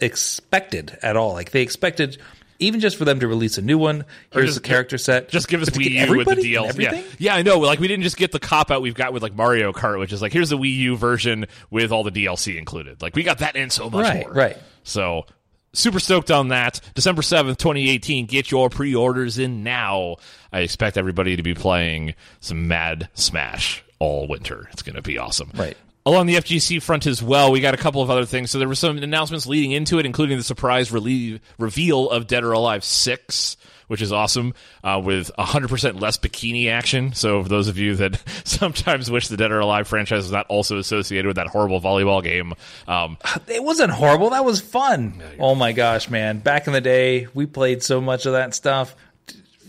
Speaker 2: expected at all. Like they expected, even just for them to release a new one. Here's
Speaker 1: just-
Speaker 2: the character set.
Speaker 1: Just give us Wii U with the DLC. Yeah. yeah, I know. Like we didn't just get the cop out we've got with like Mario Kart, which is like here's the Wii U version with all the DLC included. Like we got that and so much
Speaker 2: Right,
Speaker 1: more.
Speaker 2: right.
Speaker 1: So super stoked on that. December seventh, twenty eighteen. Get your pre-orders in now. I expect everybody to be playing some Mad Smash all winter. It's going to be awesome.
Speaker 2: Right.
Speaker 1: Along the FGC front as well, we got a couple of other things. So there were some announcements leading into it, including the surprise relie- reveal of Dead or Alive 6, which is awesome, uh, with 100% less bikini action. So for those of you that (laughs) sometimes wish the Dead or Alive franchise was not also associated with that horrible volleyball game, um,
Speaker 2: It wasn't horrible. That was fun. oh my gosh, man! Back in the day, we played so much of that stuff.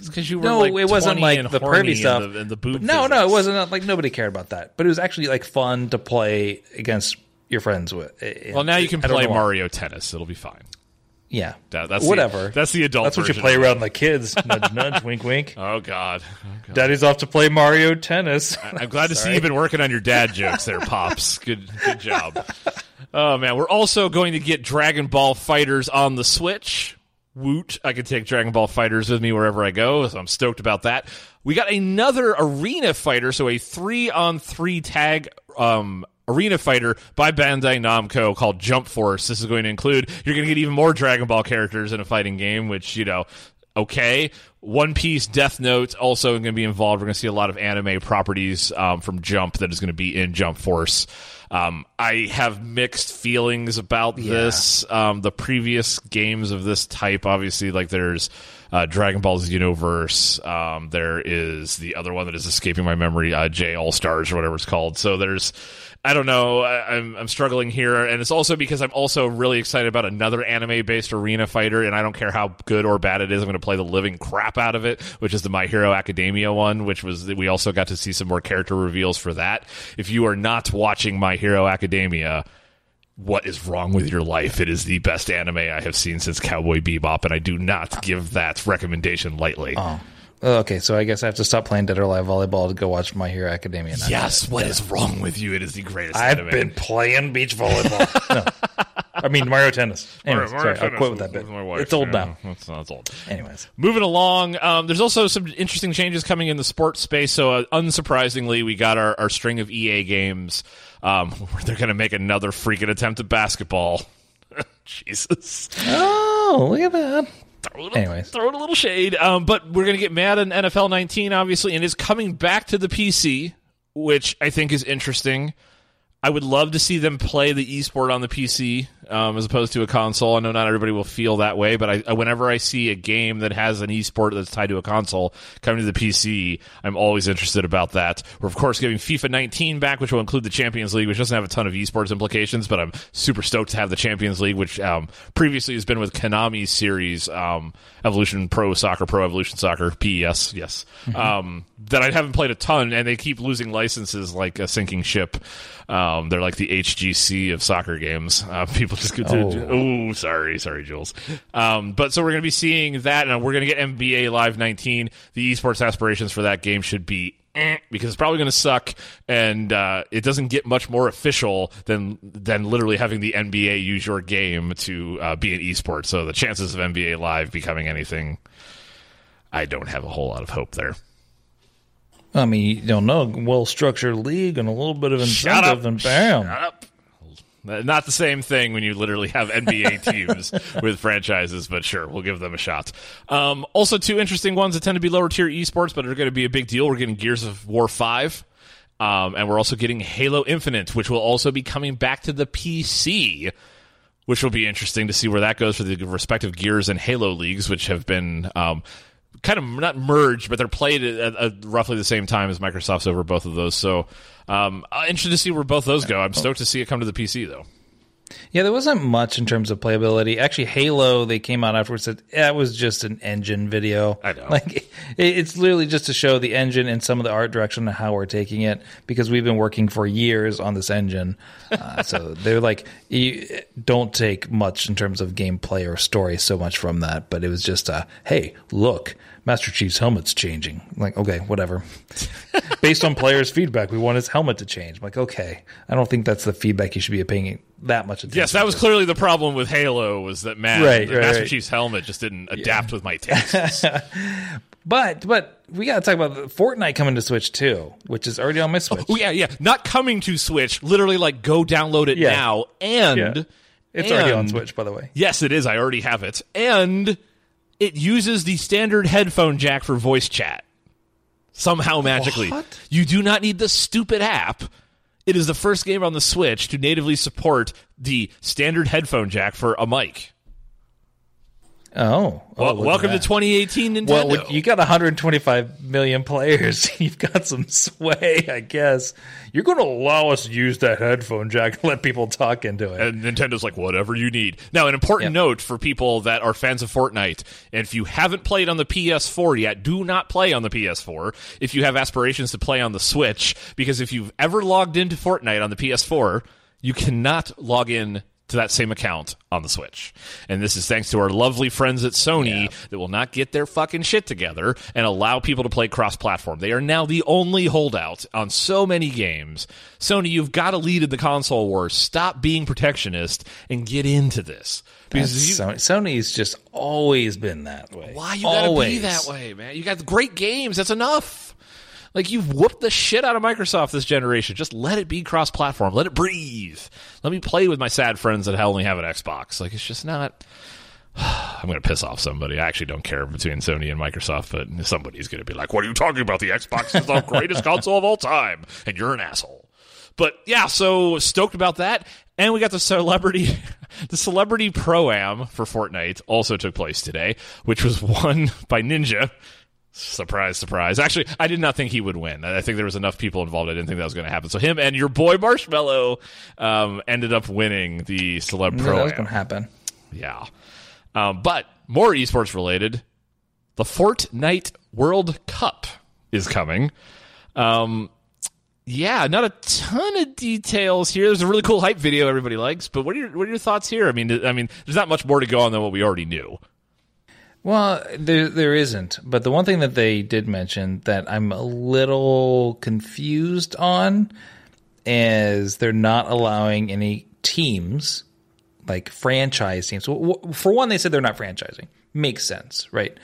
Speaker 1: Because you were
Speaker 2: No,
Speaker 1: like
Speaker 2: it wasn't like the pervy stuff.
Speaker 1: and the, and the boob
Speaker 2: no, no, it wasn't like nobody cared about that. But it was actually like fun to play against your friends with.
Speaker 1: Eh, eh, well, now you can
Speaker 2: I
Speaker 1: play. Mario Tennis. It'll be fine.
Speaker 2: Yeah,
Speaker 1: That- that's the-
Speaker 2: whatever.
Speaker 1: that's the adult
Speaker 2: That's what you play around like kids. (laughs) nudge, nudge, wink, wink.
Speaker 1: Oh God. Oh, God.
Speaker 2: Daddy's off to play Mario Tennis.
Speaker 1: I'm glad to see you've been working on your dad jokes there, pops. Good, good job. (laughs) Oh man, we're also going to get Dragon Ball FighterZ on the Switch. Woot! I can take Dragon Ball FighterZ with me wherever I go, so I'm stoked about that. We got another arena fighter, so a three-on-three tag um, arena fighter by Bandai Namco called Jump Force. This is going to include you're going to get even more Dragon Ball characters in a fighting game, which you know okay. One Piece, Death Note also going to be involved. We're going to see a lot of anime properties um, from Jump that is going to be in Jump Force. Um, I have mixed feelings about this. Um, the previous games of this type, obviously, like there's uh, Dragon Ball Xenoverse. Um, there is the other one that is escaping my memory, uh, J All Stars or whatever it's called. So there's I don't know. I, I'm I'm struggling here, and it's also because I'm also really excited about another anime-based arena fighter, and I don't care how good or bad it is. I'm going to play the living crap out of it, which is the My Hero Academia one, which was we also got to see some more character reveals for that. If you are not watching My Hero Academia, what is wrong with your life? It is the best anime I have seen since Cowboy Bebop, and I do not give that recommendation lightly.
Speaker 2: Oh, okay, so I guess I have to stop playing Dead or Alive volleyball to go watch My Hero Academia. Now.
Speaker 1: Yes, what is wrong with you? It is the greatest.
Speaker 2: I've
Speaker 1: anime.
Speaker 2: been playing beach volleyball. (laughs) no. I mean Mario Tennis. Anyways,
Speaker 1: Mario
Speaker 2: sorry, I'll quit with that bit.
Speaker 1: wife.
Speaker 2: It's old
Speaker 1: Yeah,
Speaker 2: now.
Speaker 1: That's, that's old.
Speaker 2: Anyways,
Speaker 1: Moving along, um, there's also some interesting changes coming in the sports space. So, uh, unsurprisingly, we got our, our string of EA games um, (laughs) where they're going to make another freaking attempt at basketball. (laughs) Jesus.
Speaker 2: oh look at that.
Speaker 1: Throw it,
Speaker 2: Anyways.
Speaker 1: throw it a little shade. Um, but we're going to get Madden NFL 19, obviously, and it's coming back to the PC, which I think is interesting. I would love to see them play the esport on the PC um, as opposed to a console. I know not everybody will feel that way, but I, I, whenever I see a game that has an esport that's tied to a console coming to the PC, I'm always interested about that. We're of course giving FIFA 19 back, which will include the Champions League, which doesn't have a ton of esports implications, but I'm super stoked to have the Champions League, which um, previously has been with Konami's series um, Evolution Pro Soccer, Pro Evolution Soccer, PES, yes, um, that I haven't played a ton, and they keep losing licenses like a sinking ship. Um, they're like the HGC of soccer games. Uh, people just to, oh. sorry, sorry, Jules. Um, but so we're going to be seeing that, and we're going to get NBA Live 19. The esports aspirations for that game should be eh, because it's probably going to suck, and uh, it doesn't get much more official than than literally having the NBA use your game to uh, be an esports. So the chances of NBA Live becoming anything, I don't have a whole lot of hope there.
Speaker 2: I mean, you don't know, well structured league and a little bit of incentive, and bam.
Speaker 1: Shut up. Not the same thing when you literally have NBA (laughs) teams with franchises, but sure, we'll give them a shot. Um, also, two interesting ones that tend to be lower tier esports, but are going to be a big deal. We're getting Gears of War 5, um, and we're also getting Halo Infinite, which will also be coming back to the PC, which will be interesting to see where that goes for the respective Gears and Halo leagues, which have been. Um, kind of not merged, but they're played at, at roughly the same time as Microsoft's over both of those. So, um, uh, interested to see where both those go. I'm stoked to see it come to the PC though.
Speaker 2: Yeah, there wasn't much in terms of playability. Actually, Halo, they came out afterwards said that was just an engine video.
Speaker 1: I know.
Speaker 2: Like it, it's literally just to show the engine and some of the art direction and how we're taking it because we've been working for years on this engine. Uh, so (laughs) they're like, you don't take much in terms of gameplay or story so much from that, but it was just, uh, hey, look, Master Chief's helmet's changing. I'm like, okay, whatever. Based on players' feedback, we want his helmet to change. I'm like, okay, I don't think that's the feedback you should be paying that much attention.
Speaker 1: Yes, that was
Speaker 2: to.
Speaker 1: clearly the problem with Halo was that man,
Speaker 2: Right, right,
Speaker 1: Master
Speaker 2: right.
Speaker 1: Chief's helmet just didn't adapt with my tastes. (laughs)
Speaker 2: But but we got to talk about Fortnite coming to Switch too, which is already on my oh, Switch.
Speaker 1: oh, yeah, yeah, not coming to Switch. Literally, like go download it
Speaker 2: Yeah.
Speaker 1: now, and
Speaker 2: Yeah. It's already on Switch, by the way.
Speaker 1: Yes, it is. I already have it, and it uses the standard headphone jack for voice chat. Somehow magically,
Speaker 2: What?
Speaker 1: you do not need the stupid app. It is the first game on the Switch to natively support the standard headphone jack for a mic.
Speaker 2: Oh, oh,
Speaker 1: Well, welcome to 2018 Nintendo.
Speaker 2: Well, you got 125 million players. (laughs) You've got some sway, I guess. You're going to allow us to use that headphone jack and let people talk into it.
Speaker 1: And Nintendo's like, whatever you need. Now, an important
Speaker 2: Yeah.
Speaker 1: note for people that are fans of Fortnite, and if you haven't played on the PS4 yet, do not play on the PS4 if you have aspirations to play on the Switch, because if you've ever logged into Fortnite on the PS4, you cannot log in to that same account on the Switch. And this is thanks to our lovely friends at Sony that will not get their fucking shit together and allow people to play cross platform. They are now the only holdout on so many games. Sony, you've got to lead in the console wars. Stop being protectionist and get into this. Because you,
Speaker 2: Sony, Sony's just always been that way.
Speaker 1: why you gotta be that way, man? You got great games. That's enough. Like you've whooped the shit out of Microsoft this generation. Just let it be cross-platform. Let it breathe. Let me play with my sad friends that only have an Xbox. Like it's just not. (sighs) I'm going to piss off somebody. I actually don't care between Sony and Microsoft, but somebody's going to be like, "What are you talking about? The Xbox is the (laughs) greatest console of all time, and you're an asshole." But yeah, so stoked about that. And we got the celebrity, (laughs) the celebrity pro am for Fortnite also took place today, which was (laughs) won by Ninja. Surprise, surprise. Actually, I did not think he would win. I think there was enough people involved. I didn't think that was going to happen. So him and your boy Marshmallow um, ended up winning the celeb pro
Speaker 2: that was going to happen.
Speaker 1: Yeah. Um, but more esports related, the Fortnite World Cup is coming. Um, yeah, not a ton of details here. There's a really cool hype video everybody likes, but what are your what are your thoughts here? I mean, I mean, there's not much more to go on than what we already knew.
Speaker 2: Well, there there isn't. But the one thing that they did mention that I'm a little confused on is they're not allowing any teams like franchise teams. For one, they said they're not franchising. Makes sense, right?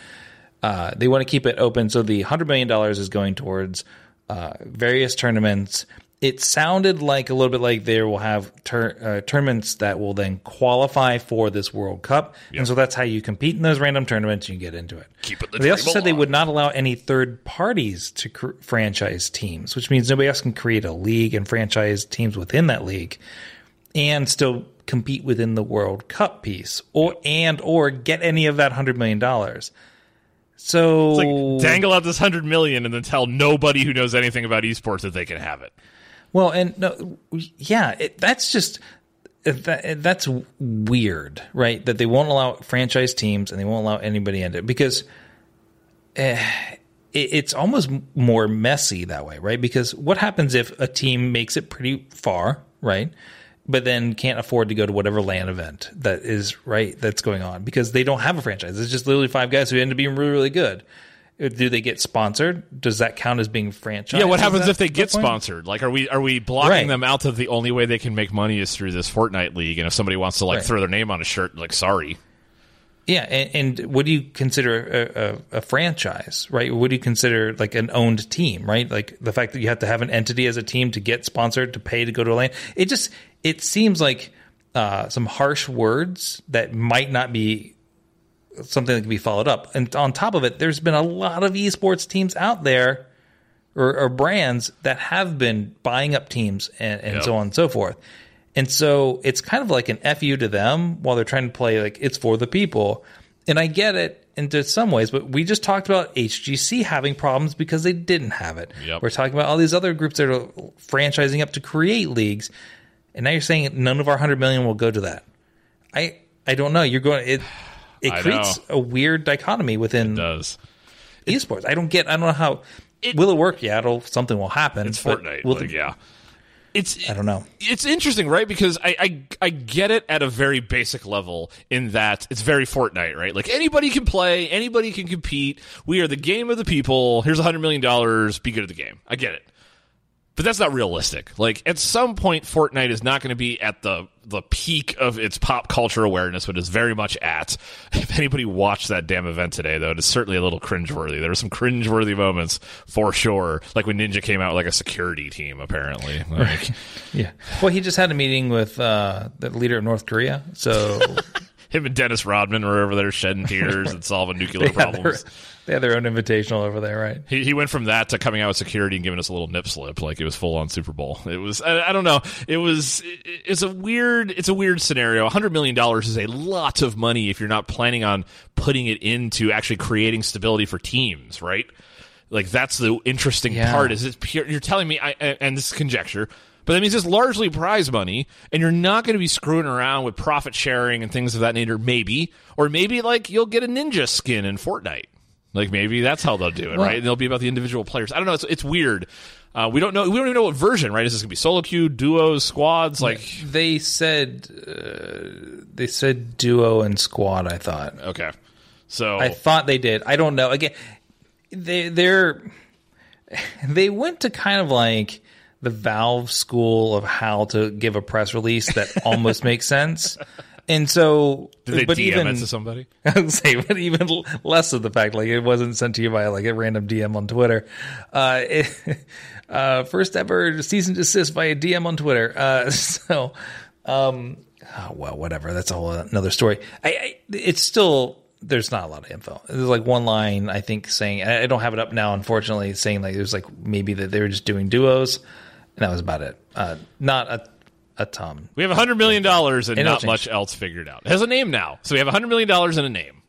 Speaker 2: Uh, they want to keep it open, so the hundred million dollars is going towards uh, various tournaments. It sounded like a little bit like they will have tur- uh, tournaments that will then qualify for this World Cup, and so that's how you compete in those random tournaments. and You get into it.
Speaker 1: Keep it the
Speaker 2: they also said they would not allow any third parties to cr- franchise teams, which means nobody else can create a league and franchise teams within that league and still compete within the World Cup piece, or and or get any of that hundred million dollars. So
Speaker 1: Like dangle out this hundred million and then tell nobody who knows anything about esports that they can have it.
Speaker 2: Well, and no, yeah, it, that's just that, that's weird, right? That they won't allow franchise teams and they won't allow anybody in it because eh, it, it's almost more messy that way, right? Because what happens if a team makes it pretty far, right? But then can't afford to go to whatever land event that is right that's going on because they don't have a franchise. It's just literally five guys who end up being really, really good. Do they get sponsored? Does that count as being franchised?
Speaker 1: Yeah, what happens if they
Speaker 2: the
Speaker 1: get
Speaker 2: point?
Speaker 1: sponsored? Like, are we are we blocking
Speaker 2: Right.
Speaker 1: them out of the only way they can make money is through this Fortnite league? And if somebody wants to like
Speaker 2: Right.
Speaker 1: throw their name on a shirt, like, sorry,
Speaker 2: Yeah, and, and what do you consider a, a, a franchise, right? What do you consider like an owned team, right? Like the fact that you have to have an entity as a team to get sponsored, to pay to go to a lane. It just it seems like uh, some harsh words that might not be something that can be followed up. And on top of it, there's been a lot of esports teams out there or, or brands that have been buying up teams and, and
Speaker 1: Yep.
Speaker 2: so on and so forth. And so it's kind of like an FU to them while they're trying to play like it's for the people. And I get it into some ways, but we just talked about HGC having problems because they didn't have it.
Speaker 1: Yep.
Speaker 2: We're talking about all these other groups that are franchising up to create leagues. and now you're saying none of our hundred million will go to that. I I don't know. You're going it. It
Speaker 1: I
Speaker 2: creates
Speaker 1: know.
Speaker 2: a weird dichotomy within
Speaker 1: does.
Speaker 2: esports. I don't get. I don't know how. will it work? Yeah, it'll something will happen.
Speaker 1: It's Fortnite.
Speaker 2: will
Speaker 1: like,
Speaker 2: the-
Speaker 1: yeah. It's
Speaker 2: I don't know.
Speaker 1: it's interesting, right? Because I, I I get it at a very basic level in that it's very Fortnite, right? Like anybody can play, anybody can compete. We are the game of the people. Here's a hundred million dollars. Be good at the game. I get it, but that's not realistic. Like at some point, Fortnite is not going to be at the the peak of its pop culture awareness, but is very much at. (laughs) If anybody watched that damn event today, though, it is certainly a little cringeworthy. There were some cringeworthy moments for sure, like when Ninja came out with like a security team, apparently. Like, (laughs)
Speaker 2: Yeah. Well, he just had a meeting with uh, the leader of North Korea, so (laughs)
Speaker 1: him and Dennis Rodman were over there shedding tears and solving nuclear
Speaker 2: their,
Speaker 1: problems.
Speaker 2: They had their own invitational over there, right?
Speaker 1: He, he went from that to coming out with security and giving us a little nip slip, like it was full on Super Bowl. It was I, I don't know. It was it, it's a weird it's a weird scenario. hundred million dollars is a lot of money if you're not planning on putting it into actually creating stability for teams, right? Like that's the interesting
Speaker 2: Yeah.
Speaker 1: part. Is it's pure, you're telling me, I, and this is conjecture, but that means it's largely prize money, and you're not going to be screwing around with profit sharing and things of that nature. Maybe, or maybe like you'll get a ninja skin in Fortnite. Like maybe that's how they'll do it, right? And they'll be about the individual players. I don't know. It's it's weird. Uh, we don't know. We don't even know what version, right? Is this going to be solo queue, duos, squads? Like
Speaker 2: They said uh, they said duo and squad. I thought.
Speaker 1: okay, so
Speaker 2: I thought they did. I don't know. Again, they they're (laughs) they went to kind of like the Valve school of how to give a press release that almost makes sense. And so,
Speaker 1: did they
Speaker 2: but
Speaker 1: DM
Speaker 2: even
Speaker 1: it to somebody? (laughs)
Speaker 2: I would say, but even less of the fact, like it wasn't sent to you by like a random DM on Twitter. Uh, (laughs) it, uh, first ever cease and desist by a DM on Twitter. Uh, (laughs) so, um, oh, well, whatever. That's a whole another story. I, I, it's still there's not a lot of info. There's like one line I think saying I I don't have it up now, unfortunately, saying like there's like maybe that they were just doing duos, and that was about it. Uh, not a a ton.
Speaker 1: We have hundred million dollars and
Speaker 2: It'll
Speaker 1: not much else figured out. It has a name now, so we have hundred million dollars and a name,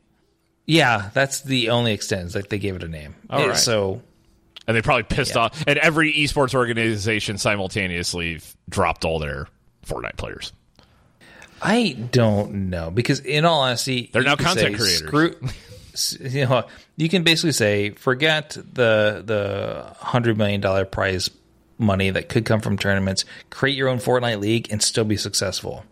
Speaker 2: Yeah, that's the only extent. Like they gave it a name.
Speaker 1: All
Speaker 2: Yeah,
Speaker 1: right.
Speaker 2: So
Speaker 1: and they probably pissed off. And every esports organization simultaneously dropped all their Fortnite players.
Speaker 2: I don't know because, in all honesty,
Speaker 1: They're now content
Speaker 2: say,
Speaker 1: creators.
Speaker 2: Screw, you know, you can basically say forget the the hundred million dollar prize money that could come from tournaments. Create your own Fortnite league and still be successful.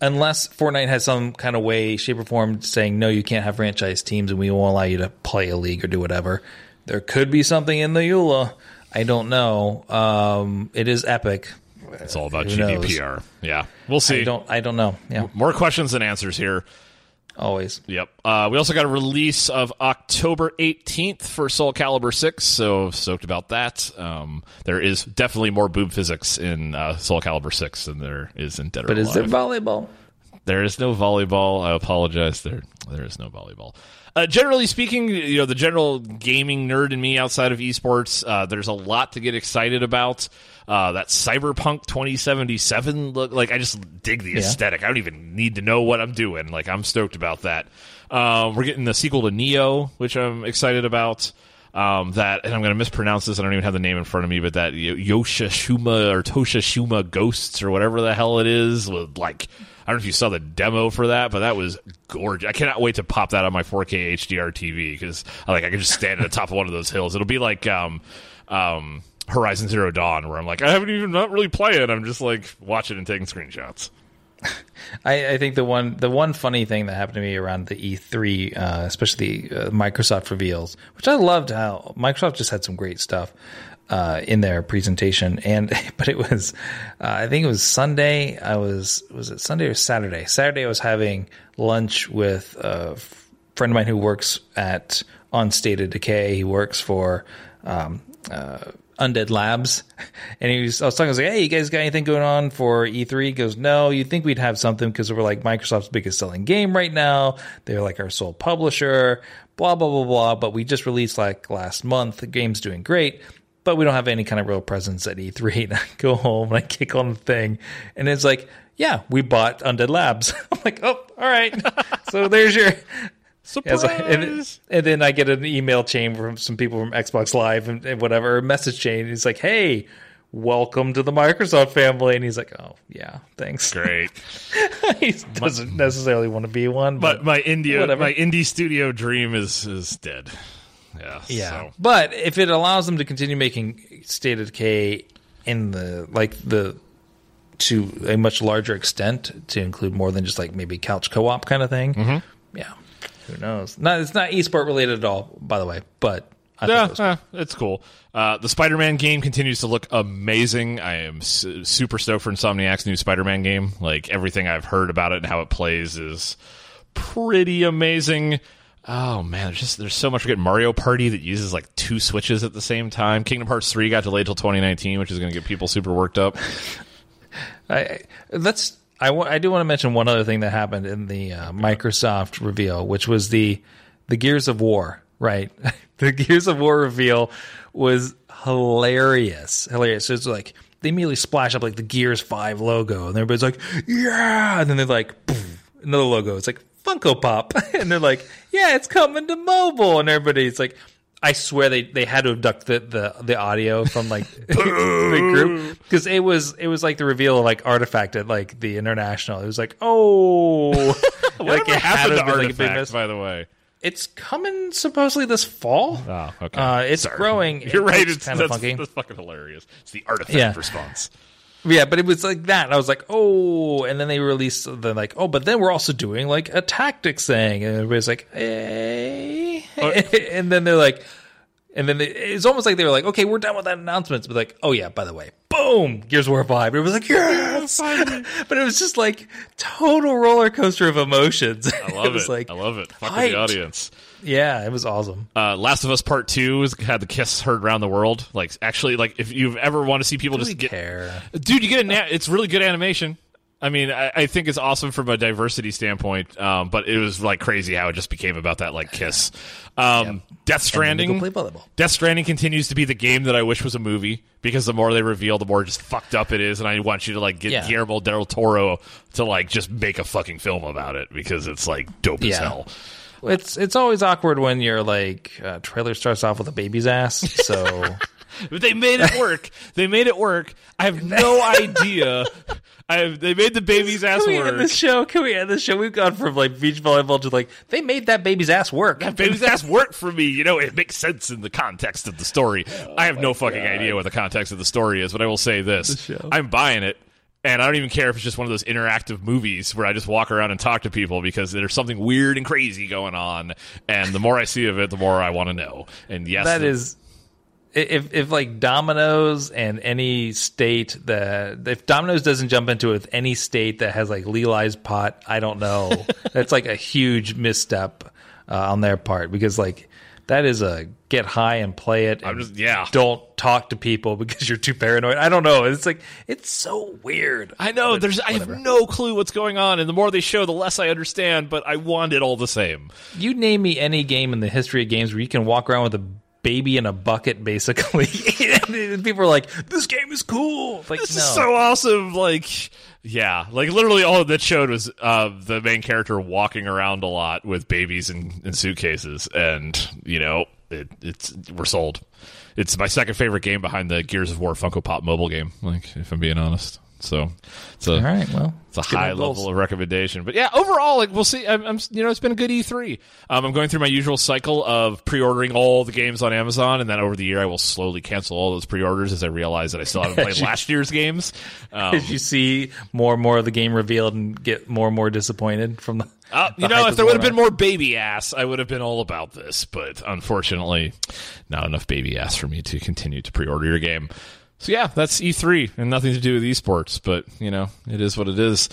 Speaker 2: Unless Fortnite has some kind of way, shape, or form saying no, you can't have franchise teams, and we won't allow you to play a league or do whatever. There could be something in the EULA. I don't know. Um, it is epic.
Speaker 1: It's all about
Speaker 2: Who knows?
Speaker 1: GDPR. Yeah, we'll see.
Speaker 2: I don't. I don't know. Yeah,
Speaker 1: More questions than answers here.
Speaker 2: Always.
Speaker 1: Yep. Uh, we also got a release of October 18th for Soul Calibur 6, so stoked about that. Um, there is definitely more boob physics in uh, Soul Calibur 6 than there is in Dead or
Speaker 2: But is there volleyball?
Speaker 1: There is no volleyball. I apologize. There, there is no volleyball. Uh, generally speaking, you know, the general gaming nerd in me outside of esports, uh, there's a lot to get excited about. Uh, that Cyberpunk 2077 look, like I just dig the aesthetic. I don't even need to know what I'm doing. Like I'm stoked about that. Um, we're getting the sequel to Nioh, which I'm excited about. Um, that and I'm going to mispronounce this. I don't even have the name in front of me, but that Yo- Yoshishuma or Toshishuma Ghosts or whatever the hell it is, with like I don't know if you saw the demo for that, but that was gorgeous. I cannot wait to pop that on my 4K HDR TV because I like I can just stand at the top of one of those hills. It'll be like um, um, Horizon Zero Dawn, where I'm like I haven't even not really playing. I'm just like watching and taking screenshots. (laughs)
Speaker 2: I, I think the one the one funny thing that happened to me around the E3, uh, especially uh, Microsoft reveals, which I loved how Microsoft just had some great stuff uh, in their presentation, and (laughs) but it was uh, I think it was Sunday. I was was it Sunday or Saturday? Saturday I was having lunch with a friend of mine who works at On State of Decay. He works for. Um, uh, Undead Labs, (laughs) and he was. I was talking. I was like, "Hey, you guys got anything going on for E3?" He goes, "No, you think we'd have something because we're like Microsoft's biggest selling game right now. They're like our sole publisher. Blah blah blah blah. But we just released like last month. The game's doing great, but we don't have any kind of real presence at E3." (laughs) And I go home and I kick on the thing, and it's like, "Yeah, we bought Undead Labs." (laughs) I'm like, "Oh, all right." (laughs) so there's your
Speaker 1: Surprise!
Speaker 2: and, then- and then I get an email chain from some people from Xbox Live and, and whatever, a message chain. It's like, hey, welcome to the Microsoft family. And he's like, oh, yeah, thanks.
Speaker 1: Great.
Speaker 2: he doesn't necessarily want to be one,
Speaker 1: but
Speaker 2: but,
Speaker 1: my India,
Speaker 2: whatever.
Speaker 1: my indie studio dream is is dead. Yeah.
Speaker 2: yeah.
Speaker 1: so.
Speaker 2: But if it allows them to continue making State of Decay in the, like, the, to a much larger extent to include more than just like maybe couch co-op kind of thing.
Speaker 1: Mm-hmm.
Speaker 2: Yeah. Who knows? Not, it's not esport related at all, by the way, but I
Speaker 1: Yeah, eh, it's cool. Uh, the Spider-Man game continues to look amazing. I am su- super stoked for Insomniac's new Spider-Man game. Like everything I've heard about it and how it plays is pretty amazing. Oh man, there's just there's so much. We're getting Mario Party that uses like two switches at the same time. Kingdom Hearts three got delayed till 2019, which is going to get people super worked up. (laughs)
Speaker 2: I, let's. I, I do want to mention one other thing that happened in the uh, Microsoft reveal, which was the the Gears of War. Right, (laughs) the Gears of War reveal was hilarious. Hilarious. So it's like they immediately splash up like the Gears Five logo, and everybody's like, "Yeah!" And then they're like, "Poof," another logo. It's like Funko Pop, (laughs) and they're like, "Yeah, it's coming to mobile," and everybody's like. I swear they, they had to abduct the, the, the audio from like (laughs) the big group because it was it was like the reveal of like artifact at like the international. It was like oh, (laughs) like it had
Speaker 1: happened
Speaker 2: to
Speaker 1: to
Speaker 2: been, like, a big miss.
Speaker 1: by the way?
Speaker 2: It's coming supposedly this fall.
Speaker 1: Oh, okay.
Speaker 2: Uh, it's
Speaker 1: Sorry.
Speaker 2: growing.
Speaker 1: You're
Speaker 2: It
Speaker 1: right. It's
Speaker 2: kinda funky.
Speaker 1: that's fucking hilarious. It's the Artifact
Speaker 2: Yeah.
Speaker 1: response.
Speaker 2: Yeah, but it was like that. And I was like, oh, and then they released the like, oh, but then we're also doing like a tactics thing, and everybody's like, eh.
Speaker 1: Oh. (laughs)
Speaker 2: and then they're like, and then they, it's almost like they were like, okay, we're done with that announcement, but like, oh yeah, by the way, boom, Gears of War Five. It was like, yes, (laughs) but it was just like total roller coaster of emotions.
Speaker 1: I love (laughs)
Speaker 2: it.
Speaker 1: It.
Speaker 2: like,
Speaker 1: I love it. Fuck the audience.
Speaker 2: Yeah, it was awesome.
Speaker 1: Uh, Last of Us Part Two has had the kiss heard around the world. Like, actually, like if you've ever want to see people
Speaker 2: Do
Speaker 1: just get,
Speaker 2: care?
Speaker 1: dude, you get a na- it's really good animation. I mean, I, I think it's awesome from a diversity standpoint, um, but it was like crazy how it just became about that like kiss. Um, Death Stranding.
Speaker 2: And then they go play volleyball.
Speaker 1: Death Stranding continues to be the game that I wish was a movie because the more they reveal, the more just fucked up it is, and I want you to like get
Speaker 2: Yeah.
Speaker 1: Guillermo del Toro to like just make a fucking film about it because it's like dope as hell.
Speaker 2: It's it's always awkward when your like uh, trailer starts off with a baby's ass. So. (laughs)
Speaker 1: But they made it work. they made it work. I have no (laughs) idea. I have, they made the baby's ass
Speaker 2: Can we end
Speaker 1: work.
Speaker 2: this show? Can we end this show? We've gone from like beach volleyball to like they made that baby's ass work.
Speaker 1: That baby's ass worked for me. You know, it makes sense in the context of the story. I have no fucking idea what the context of the story is, but I will say this. I'm buying it. And I don't even care if it's just one of those interactive movies where I just walk around and talk to people because there's something weird and crazy going on. And the more I see of it, the more I want to know. And yes,
Speaker 2: That
Speaker 1: the-
Speaker 2: is, if if like Domino's and any state that if Domino's doesn't jump into it with any state that has like legalized pot, I don't know. (laughs) That's like a huge misstep uh, on their part because like that is a get high and play it.
Speaker 1: I'm just- yeah.
Speaker 2: Don't talk to people (laughs) because you're too paranoid. I don't know. It's like it's so weird.
Speaker 1: I know. There's. I have no clue what's going on, and the more they show, the less I understand. But I want it all the same.
Speaker 2: You name me any game in the history of games where you can walk around with a baby in a bucket, basically. (laughs) and people are like, "This game is cool." Like,
Speaker 1: This
Speaker 2: no.
Speaker 1: is so awesome. Like, yeah, like literally all that showed was uh, the main character walking around a lot with babies in, in suitcases, and you know, it, it's we're sold. It's my second favorite game behind the Gears of War Funko Pop mobile game. Like, if I'm being honest, so it's a
Speaker 2: All right, well,
Speaker 1: it's a high level of recommendation. But yeah, overall, like we'll see. I'm, I'm you know, it's been a good E3. Um, I'm going through my usual cycle of pre-ordering all the games on Amazon, and then over the year, I will slowly cancel all those pre-orders as I realize that I still haven't played (laughs) last year's games. Um, (laughs)
Speaker 2: As you see more and more of the game revealed and get more and more disappointed from the.
Speaker 1: Uh, (laughs)
Speaker 2: the
Speaker 1: you know, if there would have been more baby ass, I would have been all about this. But unfortunately, not enough baby ass for me to continue to pre-order your game. So yeah, that's E3 and nothing to do with esports. But you know, it is what it is.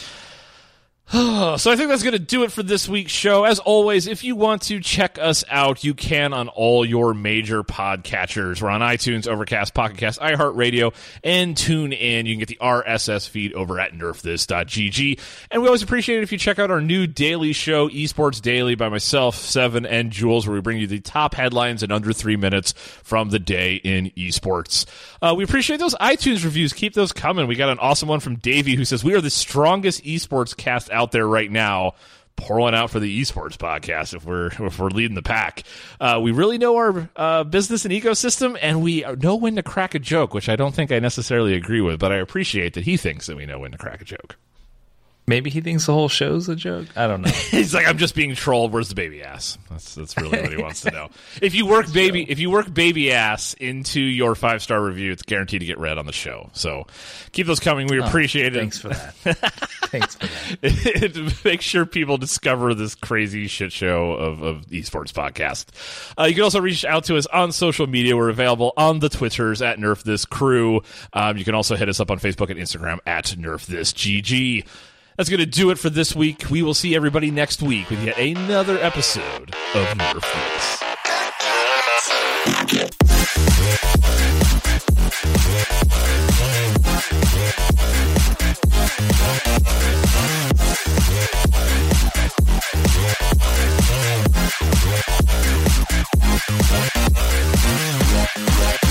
Speaker 1: (sighs) so I think that's going to do it for this week's show. As always, if you want to check us out, you can on all your major podcatchers. We're on iTunes, Overcast, Pocket Cast, iHeartRadio, and tune in. You can get the RSS feed over at nerfthis.gg. And we always appreciate it if you check out our new daily show, Esports Daily, by myself, Seven, and Jules, where we bring you the top headlines in under three minutes from the day in esports. Uh, we appreciate those iTunes reviews. Keep those coming. We got an awesome one from Davey who says, We are the strongest esports cast out there right now. pour one out for the esports podcast if we're if we're leading the pack. Uh, we really know our uh, business and ecosystem, and we know when to crack a joke, which I don't think I necessarily agree with, but I appreciate that he thinks that we know when to crack a joke.
Speaker 2: Maybe he thinks the whole show's a joke. I don't know. (laughs)
Speaker 1: He's like, I'm just being trolled. Where's the baby ass? That's that's really what he wants to know. (laughs) If you work baby, if you work baby ass into your five star review, it's guaranteed to get read on the show. So keep those coming. We appreciate it.
Speaker 2: Thanks for that. (laughs) thanks for that.
Speaker 1: Make sure people discover this crazy shit show of, of esports podcast. Uh, you can also reach out to us on social media. We're available on the Twitters at Nerf This Crew. Um, you can also hit us up on Facebook and Instagram at Nerf This GG. That's going to do it for this week. We will see everybody next week with yet another episode of Nerflings.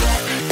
Speaker 1: Rock.